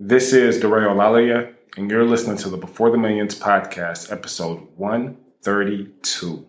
This is Dare Olaleye, and you're listening to the Before the Millions podcast, episode 132.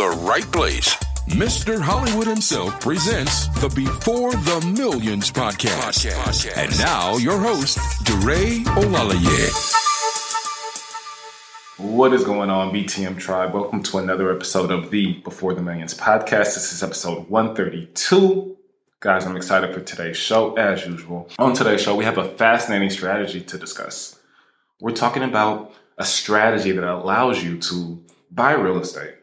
right place. Mr. Hollywood himself presents the Before the Millions podcast. And now your host, Dare Olaleye. What is going on, BTM Tribe? Welcome to another episode of the Before the Millions podcast. This is episode 132. Guys, I'm excited for today's show, as usual. On today's show, we have a fascinating strategy to discuss. We're talking about a strategy that allows you to buy real estate,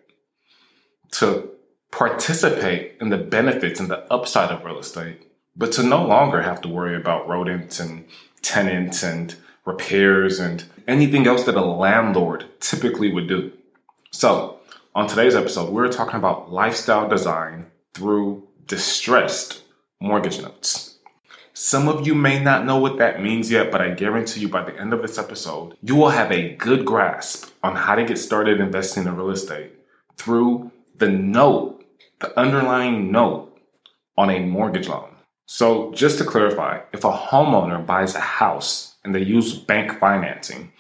to participate in the benefits and the upside of real estate, but to no longer have to worry about rodents and tenants and repairs and anything else that a landlord typically would do. So, on today's episode, we're talking about lifestyle design through distressed mortgage notes. Some of you may not know what that means yet, but I guarantee you by the end of this episode, you will have a good grasp on how to get started investing in real estate through the note, the underlying note on a mortgage loan. So, just to clarify, if a homeowner buys a house and they use bank financing,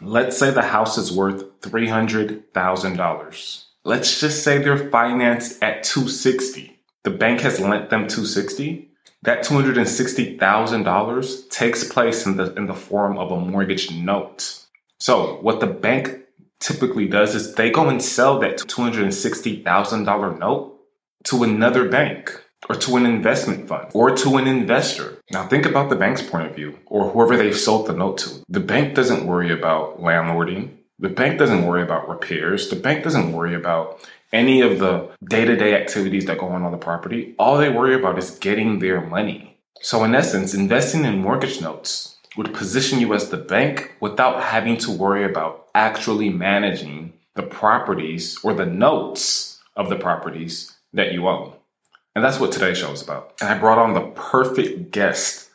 let's say the house is worth $300,000. Let's just say they're financed at 260. The bank has lent them 260. That $260,000 takes place in the in the form of a mortgage note. So, what the bank typically does is they go and sell that $260,000 note to another bank or to an investment fund or to an investor. Now think about the bank's point of view or whoever they've sold the note to. The bank doesn't worry about landlording. The bank doesn't worry about repairs. The bank doesn't worry about any of the day-to-day activities that go on on the property. All they worry about is getting their money. So in essence, investing in mortgage notes would position you as the bank without having to worry about actually managing the properties or the notes of the properties that you own. And that's what today's show is about. And I brought on the perfect guest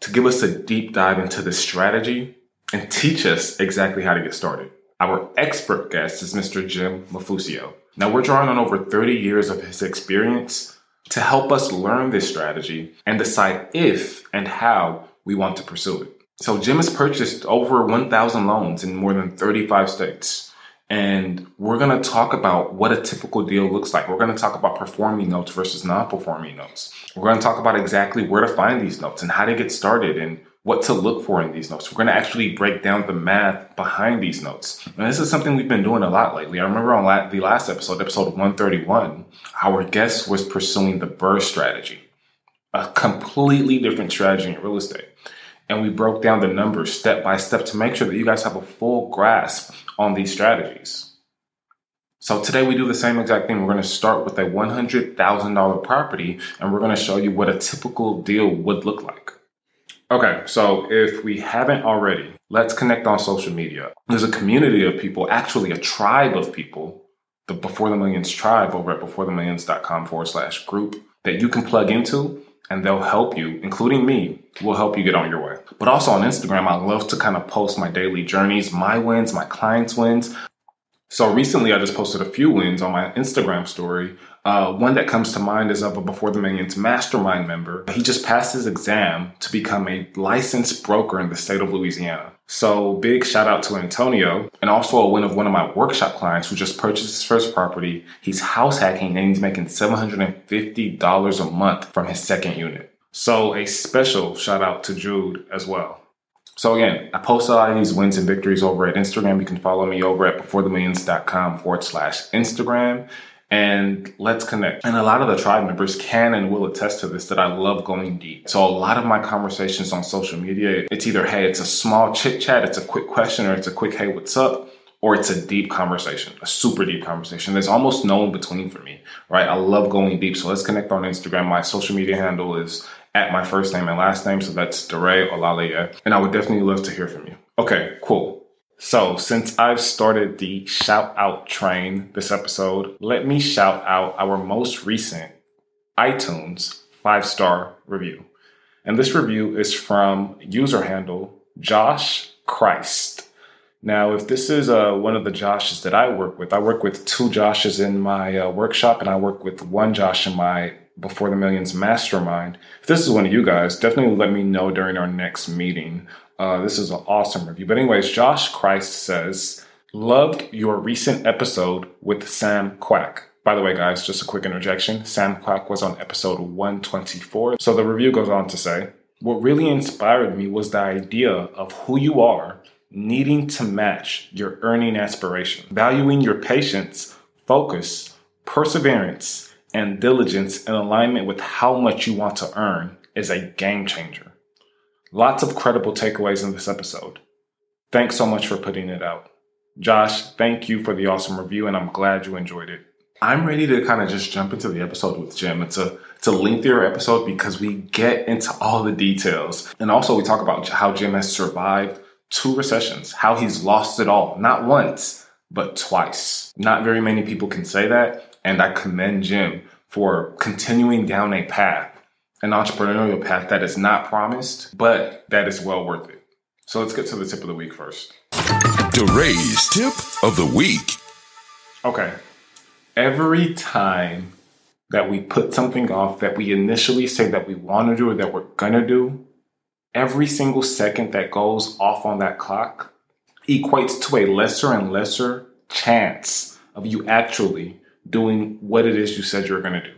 to give us a deep dive into this strategy and teach us exactly how to get started. Our expert guest is Mr. Jim Mafuccio. Now, we're drawing on over 30 years of his experience to help us learn this strategy and decide if and how we want to pursue it. So, Jim has purchased over 1,000 loans in more than 35 states. And we're going to talk about what a typical deal looks like. We're going to talk about performing notes versus non performing notes. We're going to talk about exactly where to find these notes and how to get started and what to look for in these notes. We're going to actually break down the math behind these notes. And this is something we've been doing a lot lately. I remember on the last episode, episode 131, our guest was pursuing the BRRRR strategy, a completely different strategy in real estate. And we broke down the numbers step by step to make sure that you guys have a full grasp on these strategies. So today we do the same exact thing. We're going to start with a $100,000 property and we're going to show you what a typical deal would look like. Okay, so if we haven't already, let's connect on social media. There's a community of people, actually a tribe of people, the Before the Millions tribe over at beforethemillions.com forward slash group that you can plug into and they'll help you, including me, will help you get on your way. But also on Instagram, I love to kind of post my daily journeys, my wins, my clients' wins. So recently, I just posted a few wins on my Instagram story. Uh, one that comes to mind is of a Before the Millions mastermind member. He just passed his exam to become a licensed broker in the state of Louisiana. So big shout out to Antonio and also a win of one of my workshop clients who just purchased his first property. He's house hacking and he's making $750 a month from his second unit. So a special shout out to Jude as well. So again, I post a lot of these wins and victories over at Instagram. You can follow me over at beforethemillions.com forward slash Instagram and let's connect. And a lot of the tribe members can and will attest to this that I love going deep. So a lot of my conversations on social media, it's either, hey, it's a small chit chat, it's a quick question, or it's a quick, hey, what's up? Or it's a deep conversation, a super deep conversation. There's almost no in between for me, right? I love going deep. So let's connect on Instagram. My social media handle is at my first name and last name. So that's Dare Olaleye. And I would definitely love to hear from you. Okay, cool. So, since I've started the shout out train this episode, let me shout out our most recent iTunes five star review. And this review is from user handle Josh Christ. Now, if this is uh, one of the Joshes that I work with, I work with two Joshes in my uh, workshop, and I work with one Josh in my before the Millions Mastermind. If this is one of you guys, definitely let me know during our next meeting. Uh, this is an awesome review. But, anyways, Josh Christ says, Loved your recent episode with Sam Quack. By the way, guys, just a quick interjection. Sam Quack was on episode 124. So the review goes on to say, What really inspired me was the idea of who you are needing to match your earning aspiration, valuing your patience, focus, perseverance, and diligence in alignment with how much you want to earn is a game changer. Lots of credible takeaways in this episode. Thanks so much for putting it out. Josh, thank you for the awesome review, and I'm glad you enjoyed it. I'm ready to kind of just jump into the episode with Jim. It's a it's a lengthier episode because we get into all the details. And also we talk about how Jim has survived two recessions, how he's lost it all, not once, but twice. Not very many people can say that. And I commend Jim for continuing down a path, an entrepreneurial path that is not promised, but that is well worth it. So let's get to the tip of the week first. Dare's tip of the week. Okay. Every time that we put something off that we initially say that we want to do or that we're going to do, every single second that goes off on that clock equates to a lesser and lesser chance of you actually doing what it is you said you're going to do.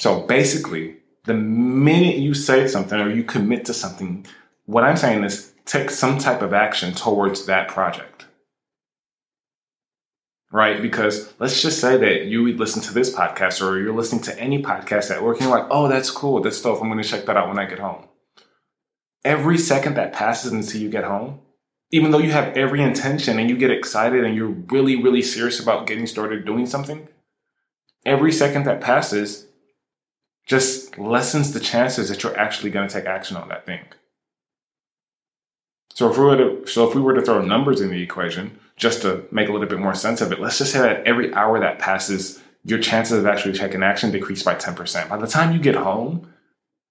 So basically, the minute you say something or you commit to something, what I'm saying is take some type of action towards that project. Right? Because let's just say that you listen to this podcast or you're listening to any podcast at work and you're like, oh, that's cool. That's stuff. I'm going to check that out when I get home. Every second that passes until you get home, even though you have every intention and you get excited and you're really, really serious about getting started doing something, every second that passes just lessens the chances that you're actually going to take action on that thing. So if we were to so if we were to throw numbers in the equation just to make a little bit more sense of it, let's just say that every hour that passes, your chances of actually taking action decrease by 10%. By the time you get home,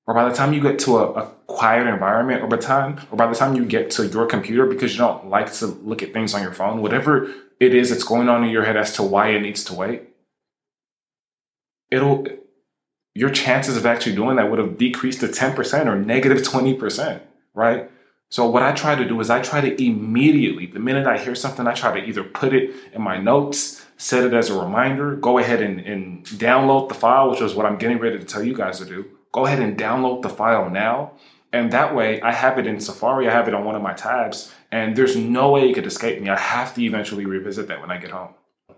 or by the time you get to a, a quiet environment, or by the time or by the time you get to your computer because you don't like to look at things on your phone, whatever it is that's going on in your head as to why it needs to wait, it'll your chances of actually doing that would have decreased to 10% or negative 20%, right? So what I try to do is I try to immediately, the minute I hear something, I try to either put it in my notes, set it as a reminder, go ahead and, and download the file, which is what I'm getting ready to tell you guys to do. Go ahead and download the file now. And that way I have it in Safari, I have it on one of my tabs, and there's no way it could escape me. I have to eventually revisit that when I get home.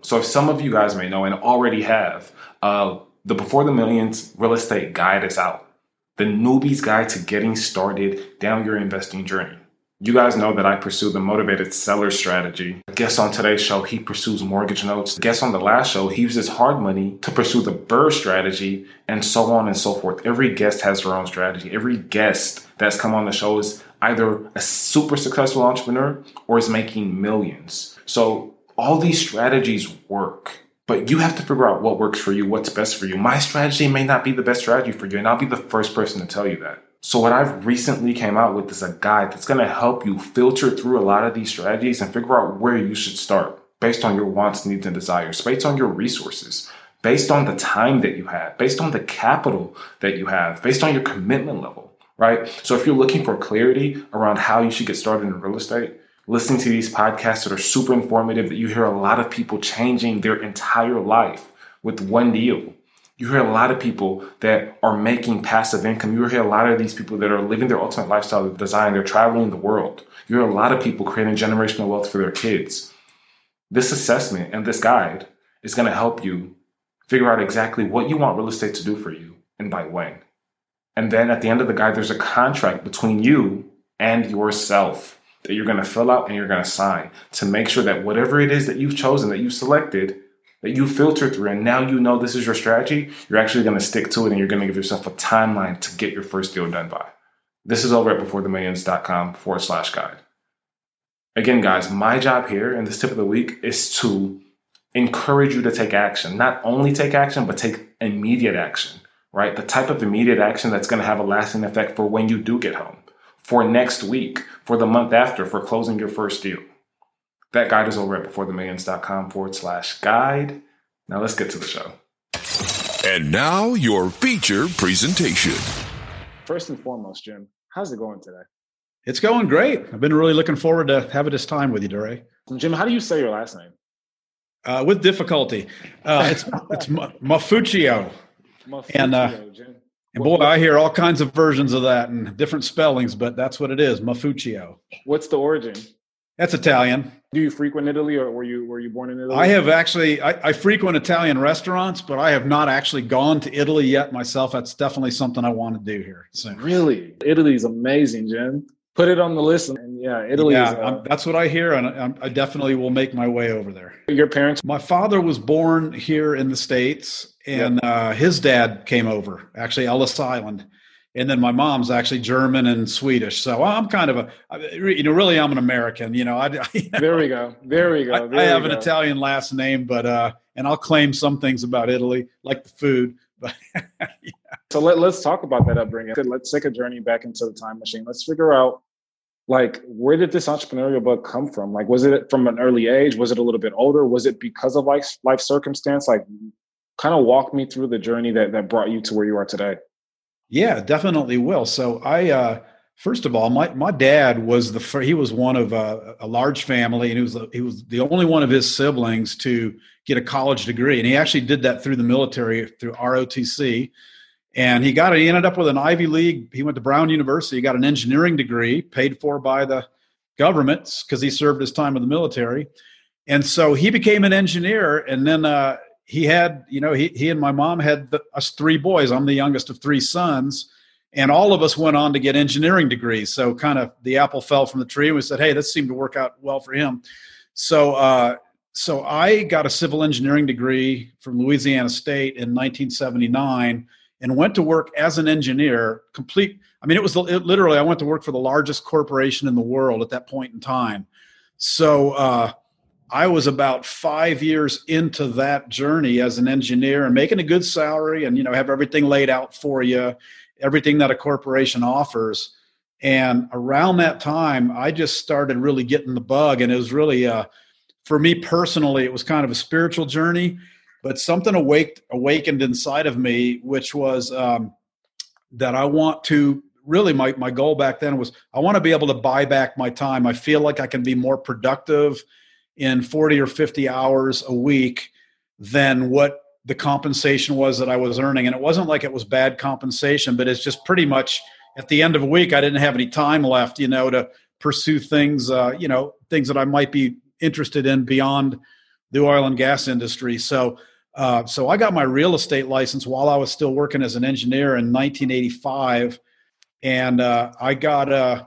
So if some of you guys may know and already have, uh, the Before the Millions Real Estate Guide is out. The newbie's guide to getting started down your investing journey. You guys know that I pursue the motivated seller strategy. Guest on today's show, he pursues mortgage notes. Guest on the last show, he uses hard money to pursue the BRRRR strategy and so on and so forth. Every guest has their own strategy. Every guest that's come on the show is either a super successful entrepreneur or is making millions. So all these strategies work. But you have to figure out what works for you, what's best for you. My strategy may not be the best strategy for you, and I'll be the first person to tell you that. So what I've recently came out with is a guide that's going to help you filter through a lot of these strategies and figure out where you should start based on your wants, needs, and desires, based on your resources, based on the time that you have, based on the capital that you have, based on your commitment level, right? So if you're looking for clarity around how you should get started in real estate, listening to these podcasts that are super informative that you hear a lot of people changing their entire life with one deal. You hear a lot of people that are making passive income. You hear a lot of these people that are living their ultimate lifestyle of design. They're traveling the world. You hear a lot of people creating generational wealth for their kids. This assessment and this guide is going to help you figure out exactly what you want real estate to do for you and by when. And then at the end of the guide, there's a contract between you and yourself that you're going to fill out and you're going to sign to make sure that whatever it is that you've chosen, that you've selected, that you filter through and now you know this is your strategy, you're actually going to stick to it and you're going to give yourself a timeline to get your first deal done by. This is over at beforethemillions.com forward slash guide. Again, guys, my job here in this tip of the week is to encourage you to take action. Not only take action, but take immediate action, right? The type of immediate action that's going to have a lasting effect for when you do get home, for next week, for the month after, for closing your first deal. That guide is over at beforethemillions.com forward slash guide. Now let's get to the show. And now your feature presentation. First and foremost, Jim, how's it going today? It's going great. I've been really looking forward to having this time with you, Dare. Jim, how do you say your last name? Uh, with difficulty. Uh, it's it's Mafuccio. And, uh, and boy, I hear all kinds of versions of that and different spellings, but that's what it is, Mafuccio. What's the origin? That's Italian. Do you frequent Italy, or were you were you born in Italy? I have actually. I, I, frequent Italian restaurants, but I have not actually gone to Italy yet myself. That's definitely something I want to do here soon. Really, Italy's amazing, Jim. Put it on the list, and yeah, Italy. Yeah, uh, that's what I hear, and I, I definitely will make my way over there. Your parents? My father was born here in the states, and yep. uh, his dad came over, actually Ellis Island and then my mom's actually German and Swedish. So I'm kind of a, you know, really I'm an American. You know, I, you know, there we go, there we go. There I, I have an. Italian last name, but uh, and I'll claim some things about Italy, like the food. But yeah. so let, let's talk about that upbringing. Let's take a journey back into the time machine. Let's figure out like where did this entrepreneurial bug come from? Like was it from an early age? Was it a little bit older? Was it because of life life circumstance? Like kind of walk me through the journey that that brought you to where you are today. Yeah, definitely will. So I, uh, first of all, my, my dad was the he was one of a, a large family, and he was he was the only one of his siblings to get a college degree, and he actually did that through the military through ROTC, and he got he ended up with an Ivy League. He went to Brown University, he got an engineering degree paid for by the government because he served his time in the military, and so he became an engineer, and then uh, he had, you know, he, he and my mom had the, us three boys. I'm the youngest of three sons. And all of us went on to get engineering degrees. So kind of the apple fell from the tree and we said, hey, this seemed to work out well for him. So, uh, so I got a civil engineering degree from Louisiana State in 1979 and went to work as an engineer complete i mean it was it, literally i went to work for the largest corporation in the world at that point in time so uh, I was about five years into that journey as an engineer and making a good salary and you know have everything laid out for you, everything that a corporation offers. And around that time, I just started really getting the bug, and it was really, uh, for me personally, it was kind of a spiritual journey, but something awaked awakened inside of me, which was um, that I want to really my my goal back then was I want to be able to buy back my time. I feel like I can be more productive in 40 or 50 hours a week than what the compensation was that I was earning. And it wasn't like it was bad compensation, but it's just pretty much at the end of a week, I didn't have any time left, you know, to pursue things, uh, you know, things that I might be interested in beyond the oil and gas industry. So, uh, so I got my real estate license while I was still working as an engineer in 1985, and uh, I got uh,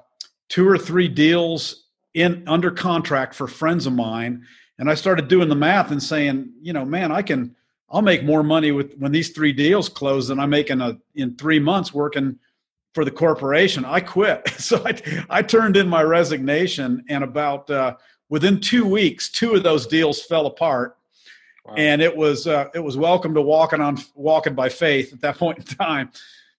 two or three deals in under contract for friends of mine. And i started doing the math and saying you know man i can i'll make more money with when these three deals close than i'm making a, in three months working for the corporation. I quit. So i, I turned in my resignation and about uh, within two weeks two of those deals fell apart and it was uh, it was welcome to walking on walking by faith at that point in time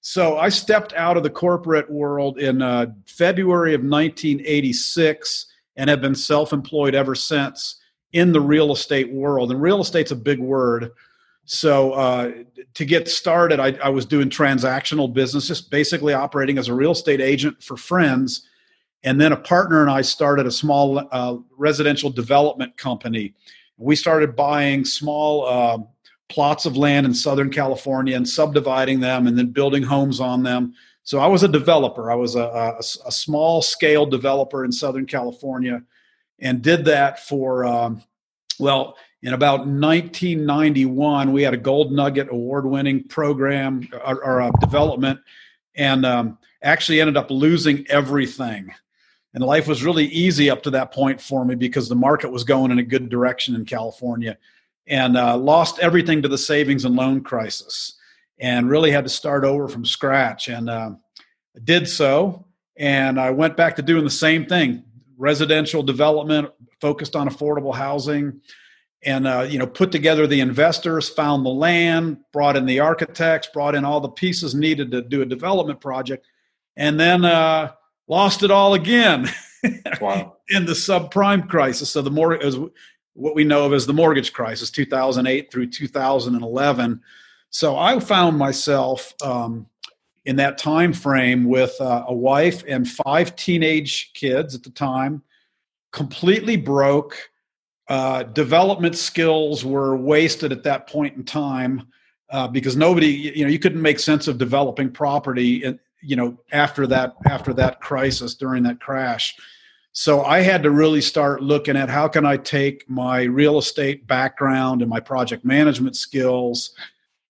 so I stepped out of the corporate world in uh, February of 1986 and have been self employed ever since in the real estate world. And real estate's a big word. So uh, to get started, I, I, was doing transactional business, just basically operating as a real estate agent for friends. And then a partner and I started a small uh, residential development company. We started buying small uh, plots of land in Southern California and subdividing them and then building homes on them. So I was a developer. I was a, a, a small scale developer in Southern California and did that for, um, well, in about 1991, we had a Gold Nugget award winning program or, or uh, development and um, actually ended up losing everything. And life was really easy up to that point for me because the market was going in a good direction in California and uh, lost everything to the savings and loan crisis and really had to start over from scratch. And uh, did so and i went back to doing the same thing residential development focused on affordable housing and uh, you know put together the investors found the land brought in the architects brought in all the pieces needed to do a development project. And then uh, lost it all again. Wow. in the subprime crisis. So the more as what we know of as the mortgage crisis 2008 through 2011 so i found myself um, in that time frame with uh, a wife and five teenage kids at the time. Completely broke. Uh, development skills were wasted at that point in time uh, because nobody you know you couldn't make sense of developing property in, you know after that after that crisis during that crash so I had to really start looking at how can I take my real estate background and my project management skills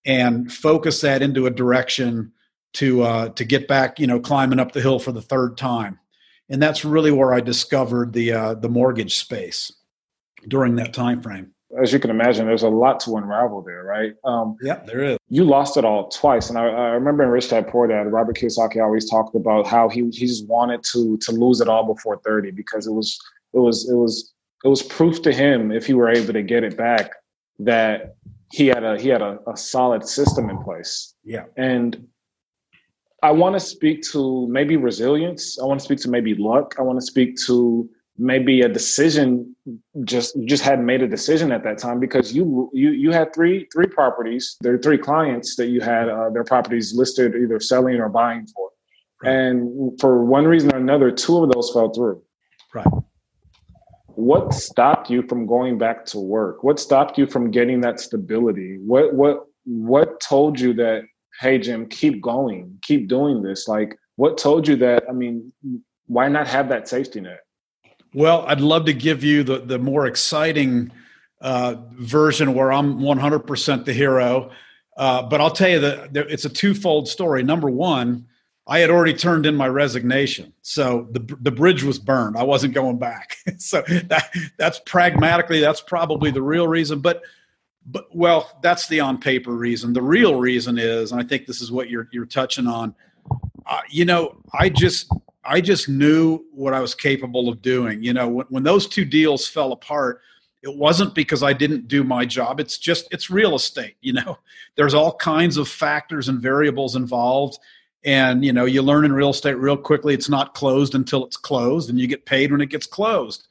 and focus that into a direction to uh, to get back, you know, climbing up the hill for the third time. And that's really where I discovered the uh, the mortgage space during that time frame as you can imagine, there's a lot to unravel there, right? Um, yeah, there is. You lost it all twice, and I, I remember in Rich Dad Poor Dad, Robert Kiyosaki always talked about how he he just wanted to to lose it all before 30 because it was it was it was it was proof to him if he were able to get it back that he had a he had a, a solid system in place. Yeah, and I want to speak to maybe resilience. I want to speak to maybe luck. I want to speak to maybe a decision just you just hadn't made a decision at that time because you you you had three three properties. There are three clients that you had uh, their properties listed either selling or buying for. Right. and for one reason or another two of those fell through. Right. What stopped you from going back to work? What stopped you from getting that stability? What what what told you that hey jim keep going. Keep doing this. Like what told you that i mean why not have that safety net well, I'd love to give you the the more exciting uh, version where I'm 100% the hero. Uh, but I'll tell you that it's a twofold story. Number one, I had already turned in my resignation, so the the bridge was burned. I wasn't going back. so that that's pragmatically that's probably the real reason. But but well, that's the on paper reason. The real reason is, and I think this is what you're you're touching on. Uh, you know, I just I just knew what I was capable of doing. You know, when, when those two deals fell apart, it wasn't because I didn't do my job. It's just, it's real estate. You know, there's all kinds of factors and variables involved. And, you know, you learn in real estate real quickly it's not closed until it's closed and you get paid when it gets closed.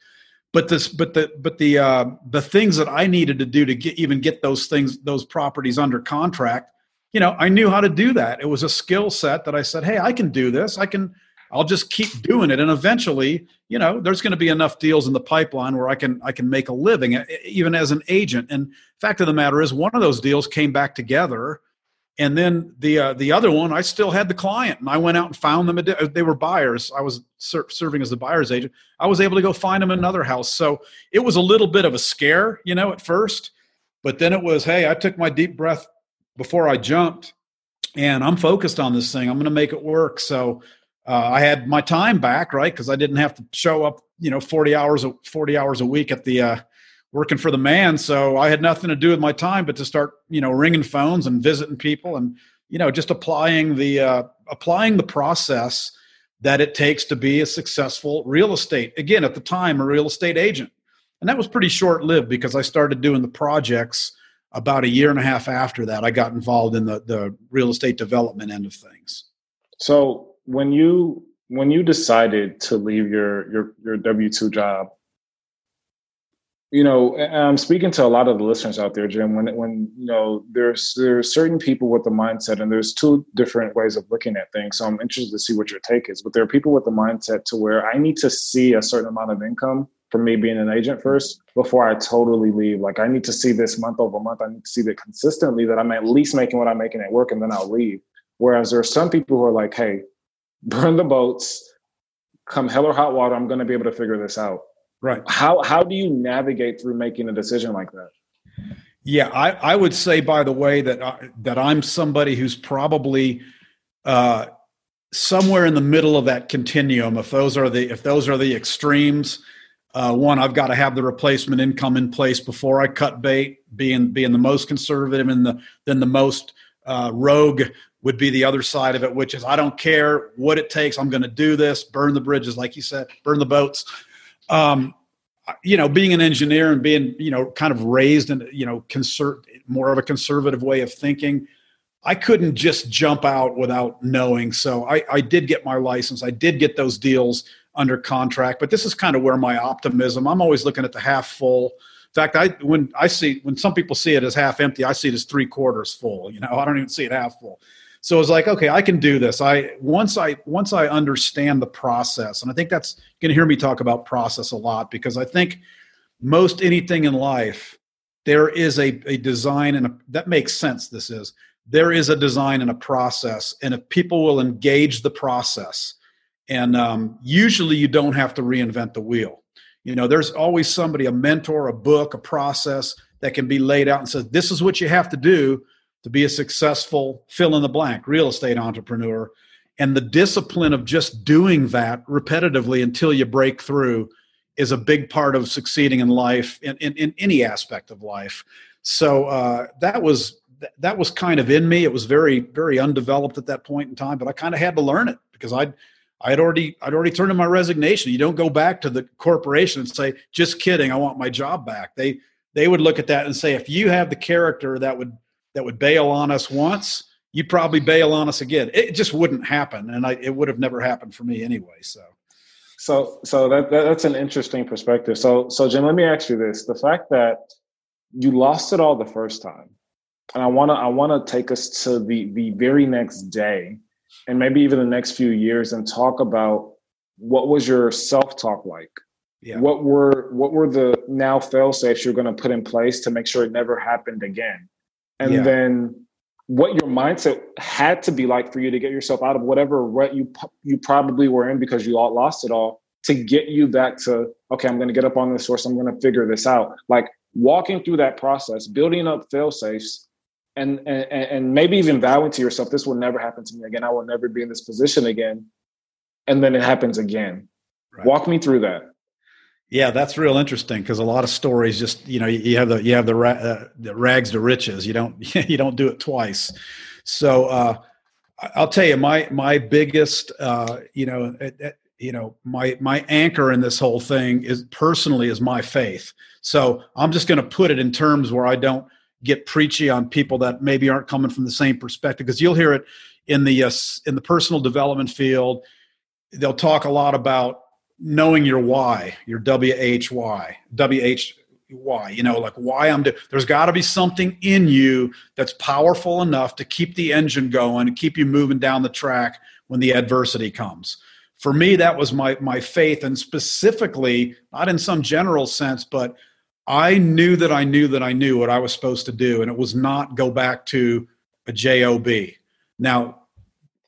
But this, but the, but the, uh, the things that I needed to do to get, even get those things, those properties under contract, you know, I knew how to do that. It was a skill set that I said, Hey, I can do this. I can, I'll just keep doing it, and eventually, you know, there's going to be enough deals in the pipeline where I can I can make a living, even as an agent. And fact of the matter is, one of those deals came back together, and then the uh, the other one, I still had the client, and I went out and found them. They were buyers. I was ser- serving as the buyer's agent. I was able to go find them another house. So it was a little bit of a scare, you know, at first, but then it was, hey, I took my deep breath before I jumped, and I'm focused on this thing. I'm going to make it work. So uh, I had my time back, right? Because I didn't have to show up, you know, forty hours forty hours a week at the uh, working for the man. So I had nothing to do with my time but to start, you know, ringing phones and visiting people and you know just applying the uh, applying the process that it takes to be a successful real estate. Again, at the time, a real estate agent, and that was pretty short lived because I started doing the projects about a year and a half after that. I got involved in the the real estate development end of things. So when you when you decided to leave your your your W two job, you know, I'm speaking to a lot of the listeners out there, Jim. When when you know, there's there's certain people with the mindset, and there's two different ways of looking at things. So I'm interested to see what your take is. But there are people with the mindset to where I need to see a certain amount of income for me being an agent first before I totally leave. Like I need to see this month over month. I need to see that consistently that I'm at least making what I'm making at work and then I'll leave. Whereas there are some people who are like, hey, burn the boats, come hell or hot water, I'm gonna be able to figure this out. Right. How how do you navigate through making a decision like that? Yeah, I, I would say, by the way, that I, that I'm somebody who's probably uh, somewhere in the middle of that continuum. If those are the if those are the extremes, uh, one, I've got to have the replacement income in place before I cut bait. Being being the most conservative and the then the most uh, rogue would be the other side of it, which is I don't care what it takes. I'm going to do this. Burn the bridges, like you said, burn the boats. Um, you know, being an engineer and being, you know, kind of raised in, you know, more of a conservative way of thinking, I couldn't just jump out without knowing. So I, I did get my license. I did get those deals under contract, but this is kind of where my optimism, I'm always looking at the half full. In fact, I when I see when some people see it as half empty, I see it as three quarters full. You know, I don't even see it half full. So it's like, okay, I can do this. I once I once I understand the process, and I think that's going to hear me talk about process a lot because I think most anything in life there is a, a design and a, that makes sense. This is there is a design and a process, and if people will engage the process, and um, usually you don't have to reinvent the wheel. You know, there's always somebody, a mentor, a book, a process that can be laid out and says, this is what you have to do to be a successful fill in the blank real estate entrepreneur. And the discipline of just doing that repetitively until you break through is a big part of succeeding in life, in, in, in any aspect of life. So uh, that was that was kind of in me. It was very very undeveloped at that point in time, but I kind of had to learn it because I'd I had already I'd already turned in my resignation. You don't go back to the corporation and say, "Just kidding, I want my job back." They they would look at that and say, "If you have the character that would that would bail on us once, you'd probably bail on us again." It just wouldn't happen, and I, it would have never happened for me anyway. So, so so that, that that's an interesting perspective. So so Jim, let me ask you this: the fact that you lost it all the first time, and I wanna I wanna take us to the the very next day and maybe even the next few years and talk about what was your self-talk like yeah. what were what were the now fail safes you're going to put in place to make sure it never happened again and yeah. then what your mindset had to be like for you to get yourself out of whatever rut you you probably were in because you all lost it all to get you back to okay i'm going to get up on this source i'm going to figure this out like walking through that process building up fail safes and, and and maybe even vowing to yourself, this will never happen to me again. I will never be in this position again. And then it happens again. Right. Walk me through that. Yeah, that's real interesting because a lot of stories just you know you have the you have the, ra- uh, the rags to riches. You don't you don't do it twice. So uh, I'll tell you my my biggest uh, you know you know my my anchor in this whole thing is personally is my faith. So I'm just going to put it in terms where I don't get preachy on people that maybe aren't coming from the same perspective because you'll hear it in the uh, in the personal development field they'll talk a lot about knowing your why your why why you know like why i'm do- there's got to be something in you that's powerful enough to keep the engine going keep you moving down the track when the adversity comes for me that was my my faith and specifically not in some general sense but I knew that I knew that I knew what I was supposed to do, and it was not go back to a job. Now,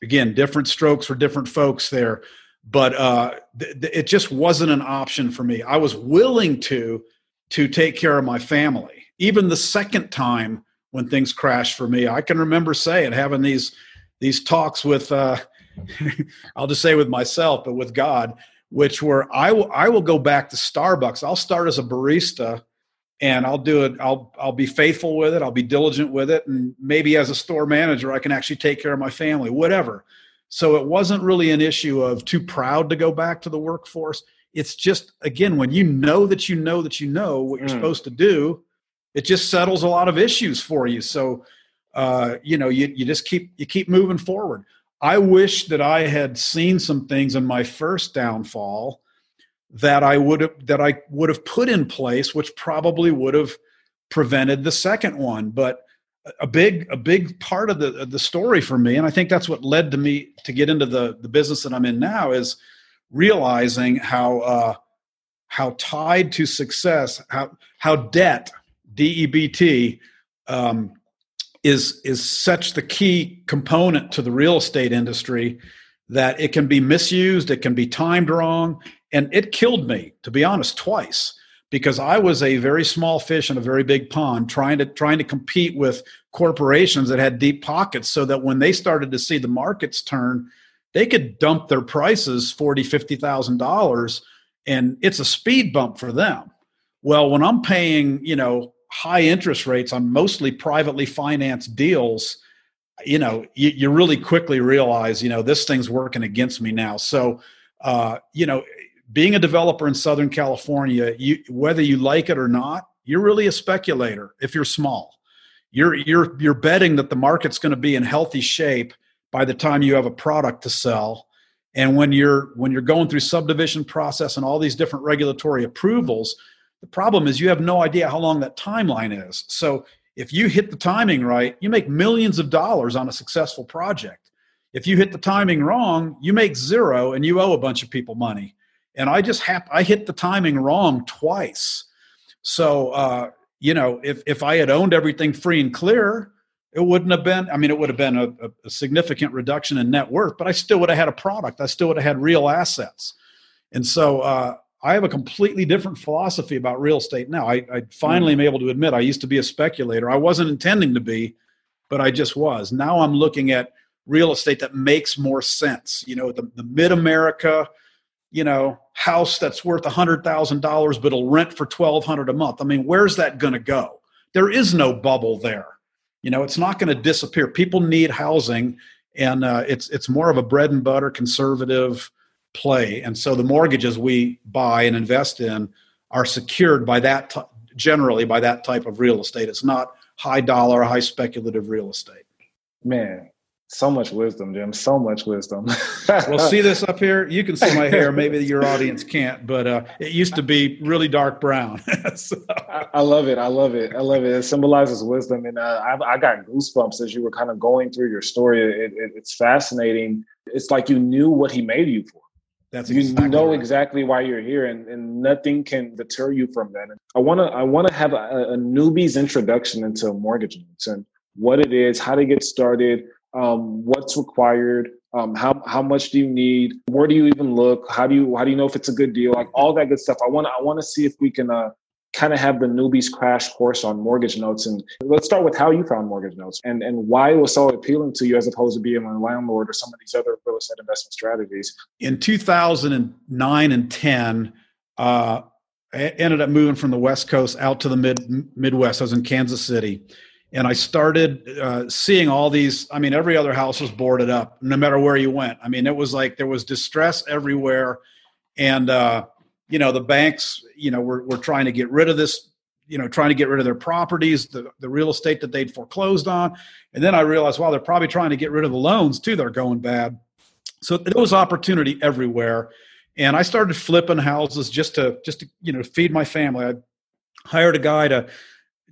again, different strokes for different folks there, but uh, th- th- it just wasn't an option for me. I was willing to to take care of my family, even the second time when things crashed for me. I can remember saying having these these talks with uh, I'll just say with myself, but with God, which were I will I will go back to Starbucks. I'll start as a barista and I'll do it. I'll I'll be faithful with it. I'll be diligent with it, and maybe as a store manager, I can actually take care of my family, whatever. So it wasn't really an issue of too proud to go back to the workforce. It's just again when you know that you know that you know what you're mm. supposed to do, it just settles a lot of issues for you. So uh, you know you you just keep you keep moving forward. I wish that I had seen some things in my first downfall that I would have that I would have put in place, which probably would have prevented the second one. But a big a big part of the the story for me, and I think that's what led to me to get into the the business that I'm in now, is realizing how uh, how tied to success, how how debt, D E B T, um, is is such the key component to the real estate industry that it can be misused, it can be timed wrong, and it killed me to be honest twice because I was a very small fish in a very big pond trying to trying to compete with corporations that had deep pockets so that when they started to see the markets turn they could dump their prices 40 50,000 dollars and it's a speed bump for them well when I'm paying you know high interest rates on mostly privately financed deals you know you, you really quickly realize you know this thing's working against me now so uh, you know being a developer in Southern California, you, whether you like it or not, you're really a speculator if you're small. You're, you're, you're betting that the market's going to be in healthy shape by the time you have a product to sell. And when you're, when you're going through subdivision process and all these different regulatory approvals, the problem is you have no idea how long that timeline is. So if you hit the timing right, you make millions of dollars on a successful project. If you hit the timing wrong, you make zero and you owe a bunch of people money and I just hap- I hit the timing wrong twice. So uh, you know, if if I had owned everything free and clear, it wouldn't have been. I mean, it would have been a, a significant reduction in net worth, but I still would have had a product. I still would have had real assets. And so uh, I have a completely different philosophy about real estate now. I, I finally mm. am able to admit I used to be a speculator. I wasn't intending to be, but I just was. Now I'm looking at real estate that makes more sense. You know, the, the mid America you know, house that's worth a hundred thousand dollars but it'll rent for twelve hundred a month. I mean, where's that going to go? There is no bubble there. You know, it's not going to disappear. People need housing, and uh, it's it's more of a bread and butter conservative play. And so the mortgages we buy and invest in are secured by that t- generally by that type of real estate. It's not high dollar, high speculative real estate. Man, so much wisdom, Jim. So much wisdom. well, see this up here? You can see my hair. Maybe your audience can't, but uh, it used to be really dark brown. so. I, I, love it. I love it. I love it. It symbolizes wisdom, and uh, I, I, got goosebumps as you were kind of going through your story. It, it, it's fascinating. It's like you knew what he made you for. That's exactly you know right. exactly why you're here, and, and nothing can deter you from that. And I want to I want to have a, a newbie's introduction into mortgage notes and what it is, how to get started um, what's required, um, how how much do you need, where do you even look, how do you how do you know if it's a good deal, like all that good stuff. I want I want to see if we can uh, kind of have the newbies crash course on mortgage notes. And let's start with how you found mortgage notes and and why it was so appealing to you as opposed to being a landlord or some of these other real estate investment strategies. In 2009 and 10. Uh, I ended up moving from the West Coast out to the mid Midwest. I was in Kansas City, and I started uh, seeing all these. I mean, every other house was boarded up, no matter where you went. I mean, it was like there was distress everywhere, and uh, you know the banks, you know, were were trying to get rid of this, you know, trying to get rid of their properties, the the real estate that they'd foreclosed on, and then I realized, wow, they're probably trying to get rid of the loans too. They're going bad, so there was opportunity everywhere, and I started flipping houses just to just to you know feed my family. I hired a guy to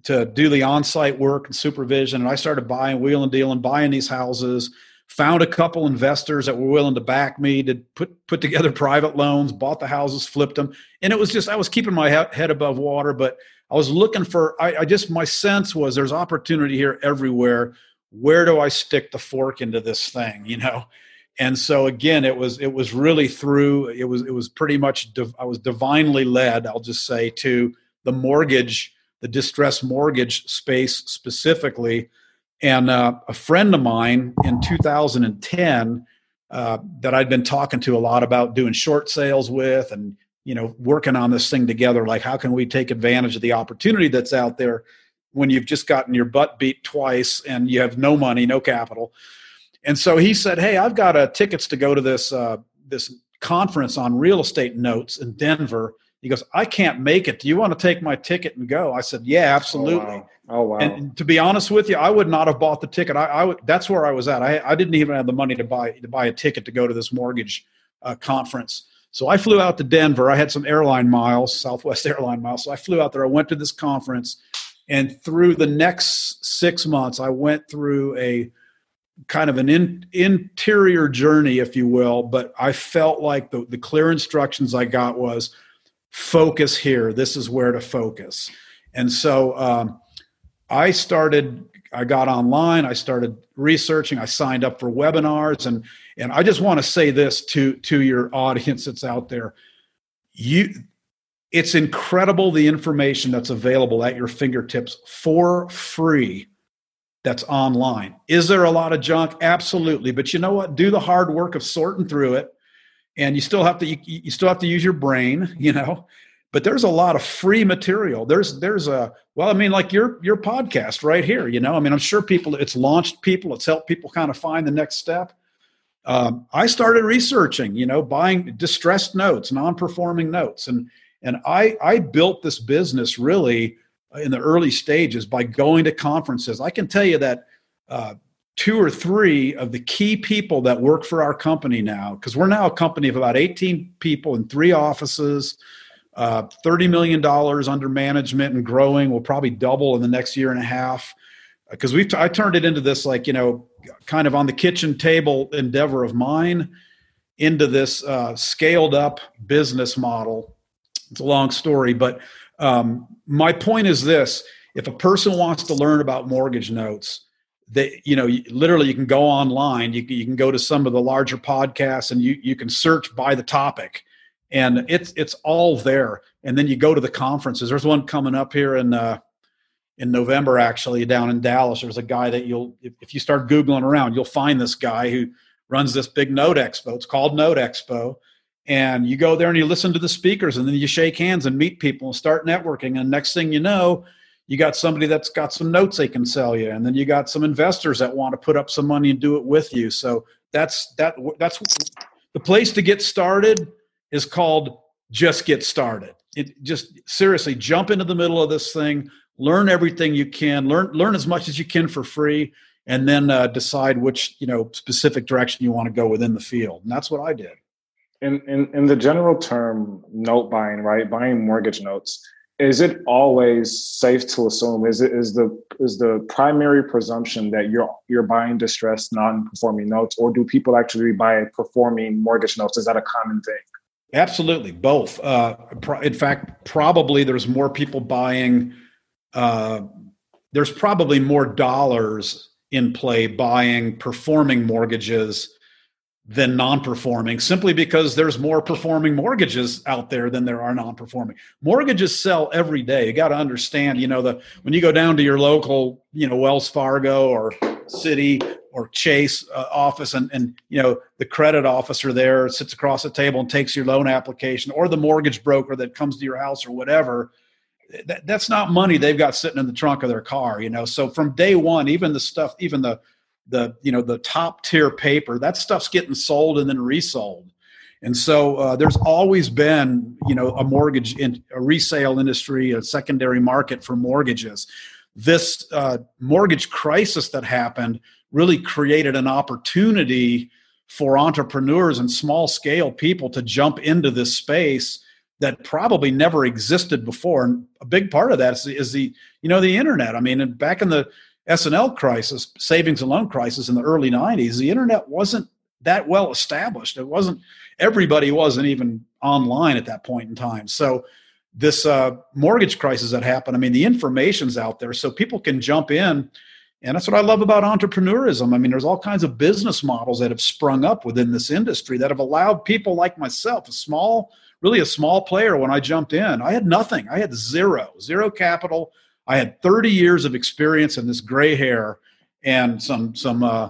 to do the on-site work and supervision. And i started buying wheel wheeling dealing buying these houses. Found a couple investors that were willing to back me to put put together private loans bought the houses flipped them. And it was just i was keeping my head above water but i was looking for I, I just my sense was there's opportunity here everywhere. Where do i stick the fork into this thing you know? And so again it was it was really through it was it was pretty much i was divinely led i'll just say to the mortgage the distressed mortgage space specifically. And uh, a friend of mine in 2010 uh, that I'd been talking to a lot about doing short sales with and you know working on this thing together like how can we take advantage of the opportunity that's out there when you've just gotten your butt beat twice and you have no money no capital and so he said hey i've got uh, tickets to go to this uh, this conference on real estate notes in denver he goes, I can't make it. Do you want to take my ticket and go? I said, Yeah, absolutely. Oh, wow. Oh, wow. And to be honest with you, I would not have bought the ticket. I, I would, that's where I was at. I, I didn't even have the money to buy to buy a ticket to go to this mortgage uh, conference. So I flew out to Denver. I had some airline miles, Southwest airline miles. So I flew out there. I went to this conference, and through the next six months, I went through a kind of an in, interior journey, if you will. But I felt like the, the clear instructions I got was focus here. This is where to focus. And so um, I started, I got online, I started researching, I signed up for webinars. And, and I just want to say this to, to your audience that's out there. You, it's incredible the information that's available at your fingertips for free that's online. Is there a lot of junk? Absolutely. But you know what? Do the hard work of sorting through it. And you still have to you, you still have to use your brain, you know. But there's a lot of free material. There's there's a well, I mean, like your your podcast right here, you know. I mean, I'm sure people it's launched people, it's helped people kind of find the next step. Um, I started researching, you know, buying distressed notes, non-performing notes, and and I I built this business really in the early stages by going to conferences. I can tell you that uh, two or three of the key people that work for our company now, because we're now a company of about 18 people in three offices, uh, $30 million under management and growing. We'll probably double in the next year and a half. Because we've, t- I turned it into this, like, you know, kind of on the kitchen table endeavor of mine into this uh, scaled up business model. It's a long story, but um, my point is this: if a person wants to learn about mortgage notes, they, you know, literally, you can go online. You, you can go to some of the larger podcasts, and you you can search by the topic, and it's it's all there. And then you go to the conferences. There's one coming up here in uh, in November, actually, down in Dallas. There's a guy that you'll if, if you start googling around, you'll find this guy who runs this big Note Expo. It's called Note Expo and you go there and you listen to the speakers and then you shake hands and meet people and start networking and next thing you know you got somebody that's got some notes they can sell you and then you got some investors that want to put up some money and do it with you. So that's that that's the place to get started is called just get started. It just seriously jump into the middle of this thing learn everything you can learn learn as much as you can for free and then uh, decide which you know specific direction you want to go within the field. And that's what i did. In, in in the general term note buying right? Buying mortgage notes is it always safe to assume is it is the is the primary presumption that you're you're buying distressed non-performing notes or do people actually buy performing mortgage notes? Is that a common thing? Absolutely both. Uh, in fact probably there's more people buying uh, there's probably more dollars in play buying performing mortgages than non-performing simply because there's more performing mortgages out there than there are non-performing. Mortgages sell every day. You got to understand you know the when you go down to your local you know wells fargo or Citi or chase uh, office and and you know the credit officer there sits across the table and takes your loan application or the mortgage broker that comes to your house or whatever that, that's not money they've got sitting in the trunk of their car you know? So from day one even the stuff even the the you know the top tier paper that stuff's getting sold and then resold. And so uh, there's always been you know a mortgage in a resale industry a secondary market for mortgages. This uh, mortgage crisis that happened really created an opportunity for entrepreneurs and small scale people to jump into this space that probably never existed before. And a big part of that is, is the you know the internet. I mean back in the S&L crisis, savings and loan crisis in the early 90s, the internet wasn't that well established. It wasn't everybody wasn't even online at that point in time. So this uh, mortgage crisis that happened, I mean, the information's out there, so people can jump in. And that's what I love about entrepreneurism. I mean, there's all kinds of business models that have sprung up within this industry that have allowed people like myself, a small, really a small player when I jumped in. I had nothing. I had zero, zero capital, I had 30 years of experience and this gray hair and some some uh,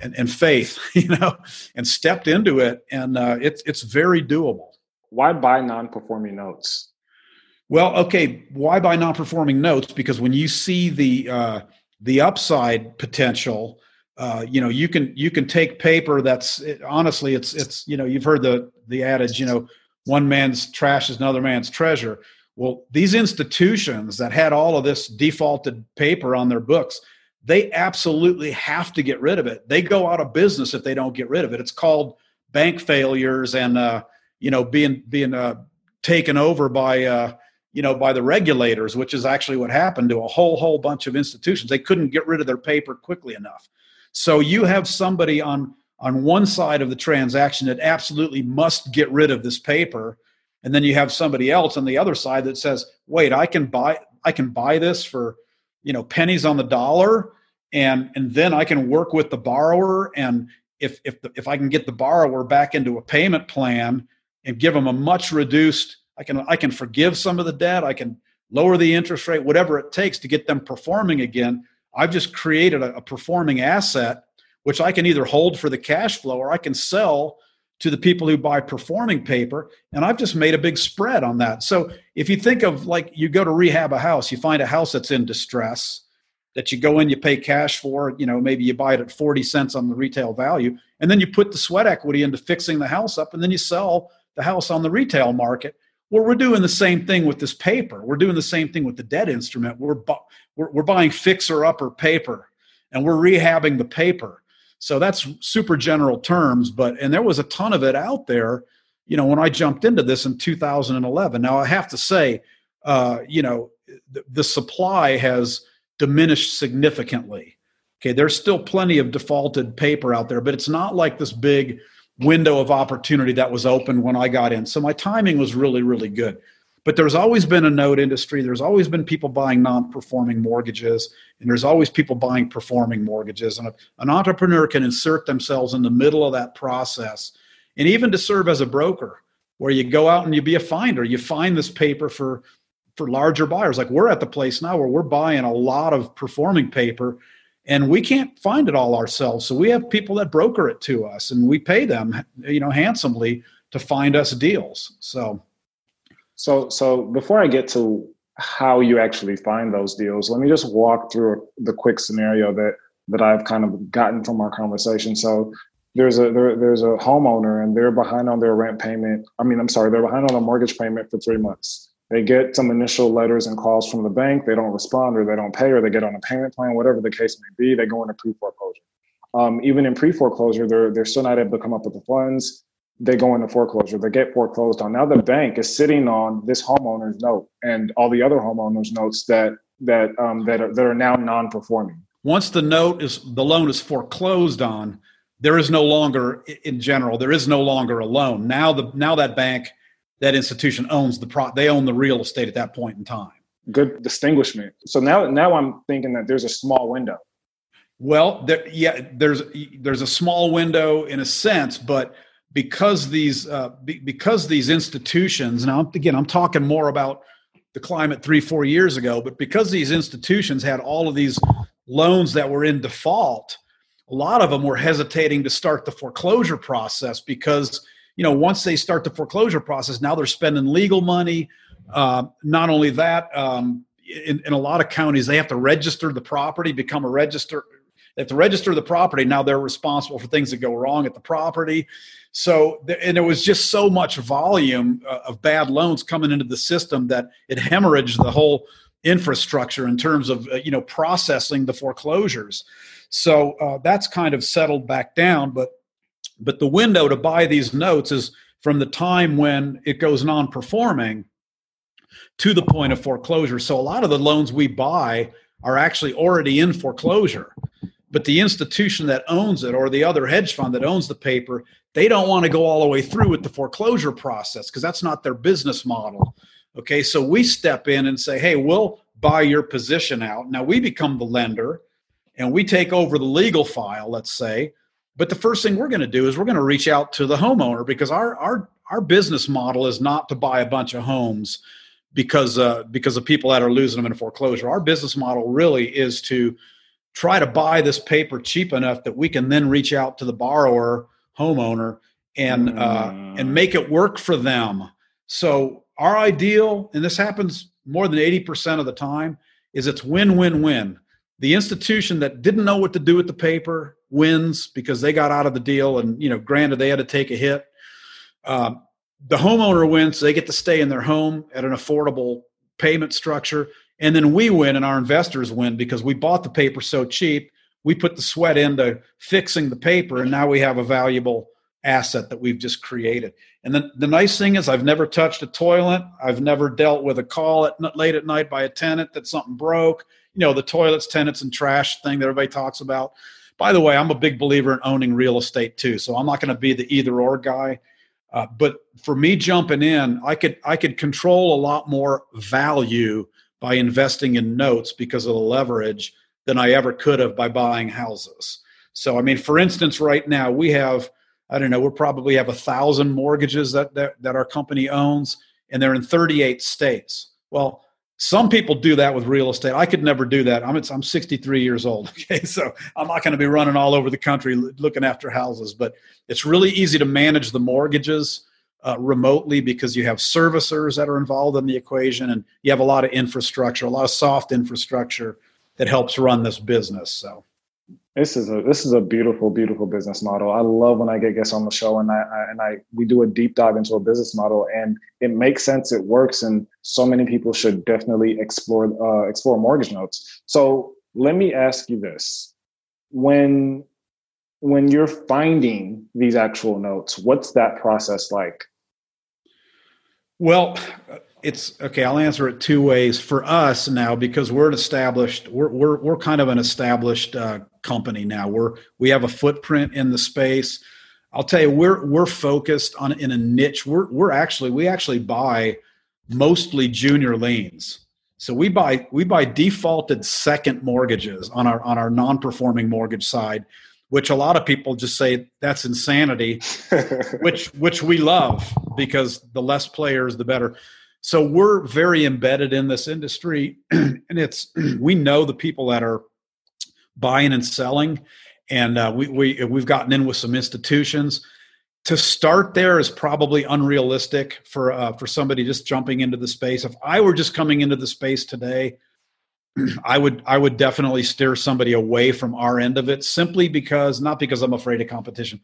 and, and faith, you know, and stepped into it, and uh, it's it's very doable. Why buy non-performing notes? Well, okay, why buy non-performing notes? Because when you see the uh, the upside potential, uh, you know, you can you can take paper that's it, honestly, it's it's you know, you've heard the the adage, you know, one man's trash is another man's treasure. Well, these institutions that had all of this defaulted paper on their books, they absolutely have to get rid of it. They go out of business if they don't get rid of it. It's called bank failures and uh, you know being being uh, taken over by uh, you know by the regulators, which is actually what happened to a whole whole bunch of institutions. They couldn't get rid of their paper quickly enough. So you have somebody on on one side of the transaction that absolutely must get rid of this paper and then you have somebody else on the other side that says, "Wait, I can buy I can buy this for, you know, pennies on the dollar and and then I can work with the borrower and if if the, if I can get the borrower back into a payment plan and give them a much reduced I can I can forgive some of the debt, I can lower the interest rate, whatever it takes to get them performing again. I've just created a, a performing asset which I can either hold for the cash flow or I can sell to the people who buy performing paper and i've just made a big spread on that. So if you think of like you go to rehab a house you find a house that's in distress that you go in you pay cash for you know maybe you buy it at 40 cents on the retail value and then you put the sweat equity into fixing the house up and then you sell the house on the retail market. Well we're doing the same thing with this paper. We're doing the same thing with the debt instrument. We're, bu- we're, we're buying fixer upper paper and we're rehabbing the paper so that's super general terms, but and there was a ton of it out there. You know, when I jumped into this in 2011. Now I have to say, uh, you know, the, the supply has diminished significantly. Okay, there's still plenty of defaulted paper out there, but it's not like this big window of opportunity that was open when I got in. So my timing was really, really good. But there's always been a note industry. There's always been people buying non performing mortgages, and there's always people buying performing mortgages. And an entrepreneur can insert themselves in the middle of that process. And even to serve as a broker, where you go out and you be a finder, you find this paper for for larger buyers. Like we're at the place now where we're buying a lot of performing paper and we can't find it all ourselves. So we have people that broker it to us and we pay them, you know, handsomely to find us deals. So so, so before I get to how you actually find those deals, let me just walk through the quick scenario that that I've kind of gotten from our conversation. So, there's a there, there's a homeowner and they're behind on their rent payment. I mean, I'm sorry, they're behind on a mortgage payment for three months. They get some initial letters and calls from the bank. They don't respond, or they don't pay, or they get on a payment plan, whatever the case may be. They go into pre foreclosure. Um, even in pre foreclosure, they're they're still not able to come up with the funds they go into foreclosure, they get foreclosed on. Now the bank is sitting on this homeowner's note and all the other homeowners' notes that that um, that are, that are now non-performing. Once the note is the loan is foreclosed on, there is no longer, in general, there is no longer a loan. Now the now that bank, that institution owns the pro, they own the real estate at that point in time. Good distinguishment. So now now I'm thinking that there's a small window. Well, there, yeah, there's there's a small window in a sense, but because these uh, be, because these institutions now again i'm talking more about the climate three four years ago but because these institutions had all of these loans that were in default a lot of them were hesitating to start the foreclosure process because you know once they start the foreclosure process now they're spending legal money. Uh, not only that um, in, in a lot of counties they have to register the property become a register they have to register the property. Now they're responsible for things that go wrong at the property so, and there was just so much volume uh, of bad loans coming into the system that it hemorrhaged the whole infrastructure in terms of uh, you know processing the foreclosures. So uh, that's kind of settled back down, but but the window to buy these notes is from the time when it goes non-performing to the point of foreclosure. So a lot of the loans we buy are actually already in foreclosure but the institution that owns it or the other hedge fund that owns the paper they don't want to go all the way through with the foreclosure process because that's not their business model. Okay so we step in and say hey we'll buy your position out. Now we become the lender and we take over the legal file let's say but the first thing we're going to do is we're going to reach out to the homeowner because our our our business model is not to buy a bunch of homes because uh, because of people that are losing them in foreclosure. Our business model really is to try to buy this paper cheap enough that we can then reach out to the borrower homeowner and uh, and make it work for them. So our ideal and this happens more than 80% of the time is it's win-win-win the institution that didn't know what to do with the paper wins because they got out of the deal and you know granted they had to take a hit. Uh, the homeowner wins. They get to stay in their home at an affordable payment structure and then we win and our investors win because we bought the paper so cheap. We put the sweat into fixing the paper, and now we have a valuable asset that we've just created. And the, the nice thing is, I've never touched a toilet. I've never dealt with a call at late at night by a tenant that something broke. You know, the toilets, tenants, and trash thing that everybody talks about. By the way, I'm a big believer in owning real estate too. So I'm not going to be the either or guy. Uh, but for me jumping in, I could I could control a lot more value by investing in notes because of the leverage than I ever could have by buying houses. So I mean, for instance, right now we have I don't know we probably have a thousand mortgages that, that that our company owns, and they're in 38 states. Well, some people do that with real estate. I could never do that. I'm I'm 63 years old. Okay, so I'm not going to be running all over the country looking after houses. But it's really easy to manage the mortgages uh, remotely because you have servicers that are involved in the equation, and you have a lot of infrastructure, a lot of soft infrastructure that helps run this business. So this is a this is a beautiful, beautiful business model. I love when I get guests on the show and I, I, and I we do a deep dive into a business model and it makes sense. It works, and so many people should definitely explore uh, explore mortgage notes. So let me ask you this: when when you're finding these actual notes, what's that process like? Well, it's okay. I'll answer it two ways. For us now, because we're an established, we're we're we're kind of an established uh, company now. We're we have a footprint in the space. I'll tell you, we're we're focused on in a niche. We're we're actually we actually buy mostly junior liens. So we buy we buy defaulted second mortgages on our on our non-performing mortgage side, which a lot of people just say that's insanity, which which we love because the less players the better. So we're very embedded in this industry and it's we know the people that are buying and selling and uh, we, we we've gotten in with some institutions. To start there is probably unrealistic for uh, for somebody just jumping into the space. If i were just coming into the space today i would i would definitely steer somebody away from our end of it simply because not because i'm afraid of competition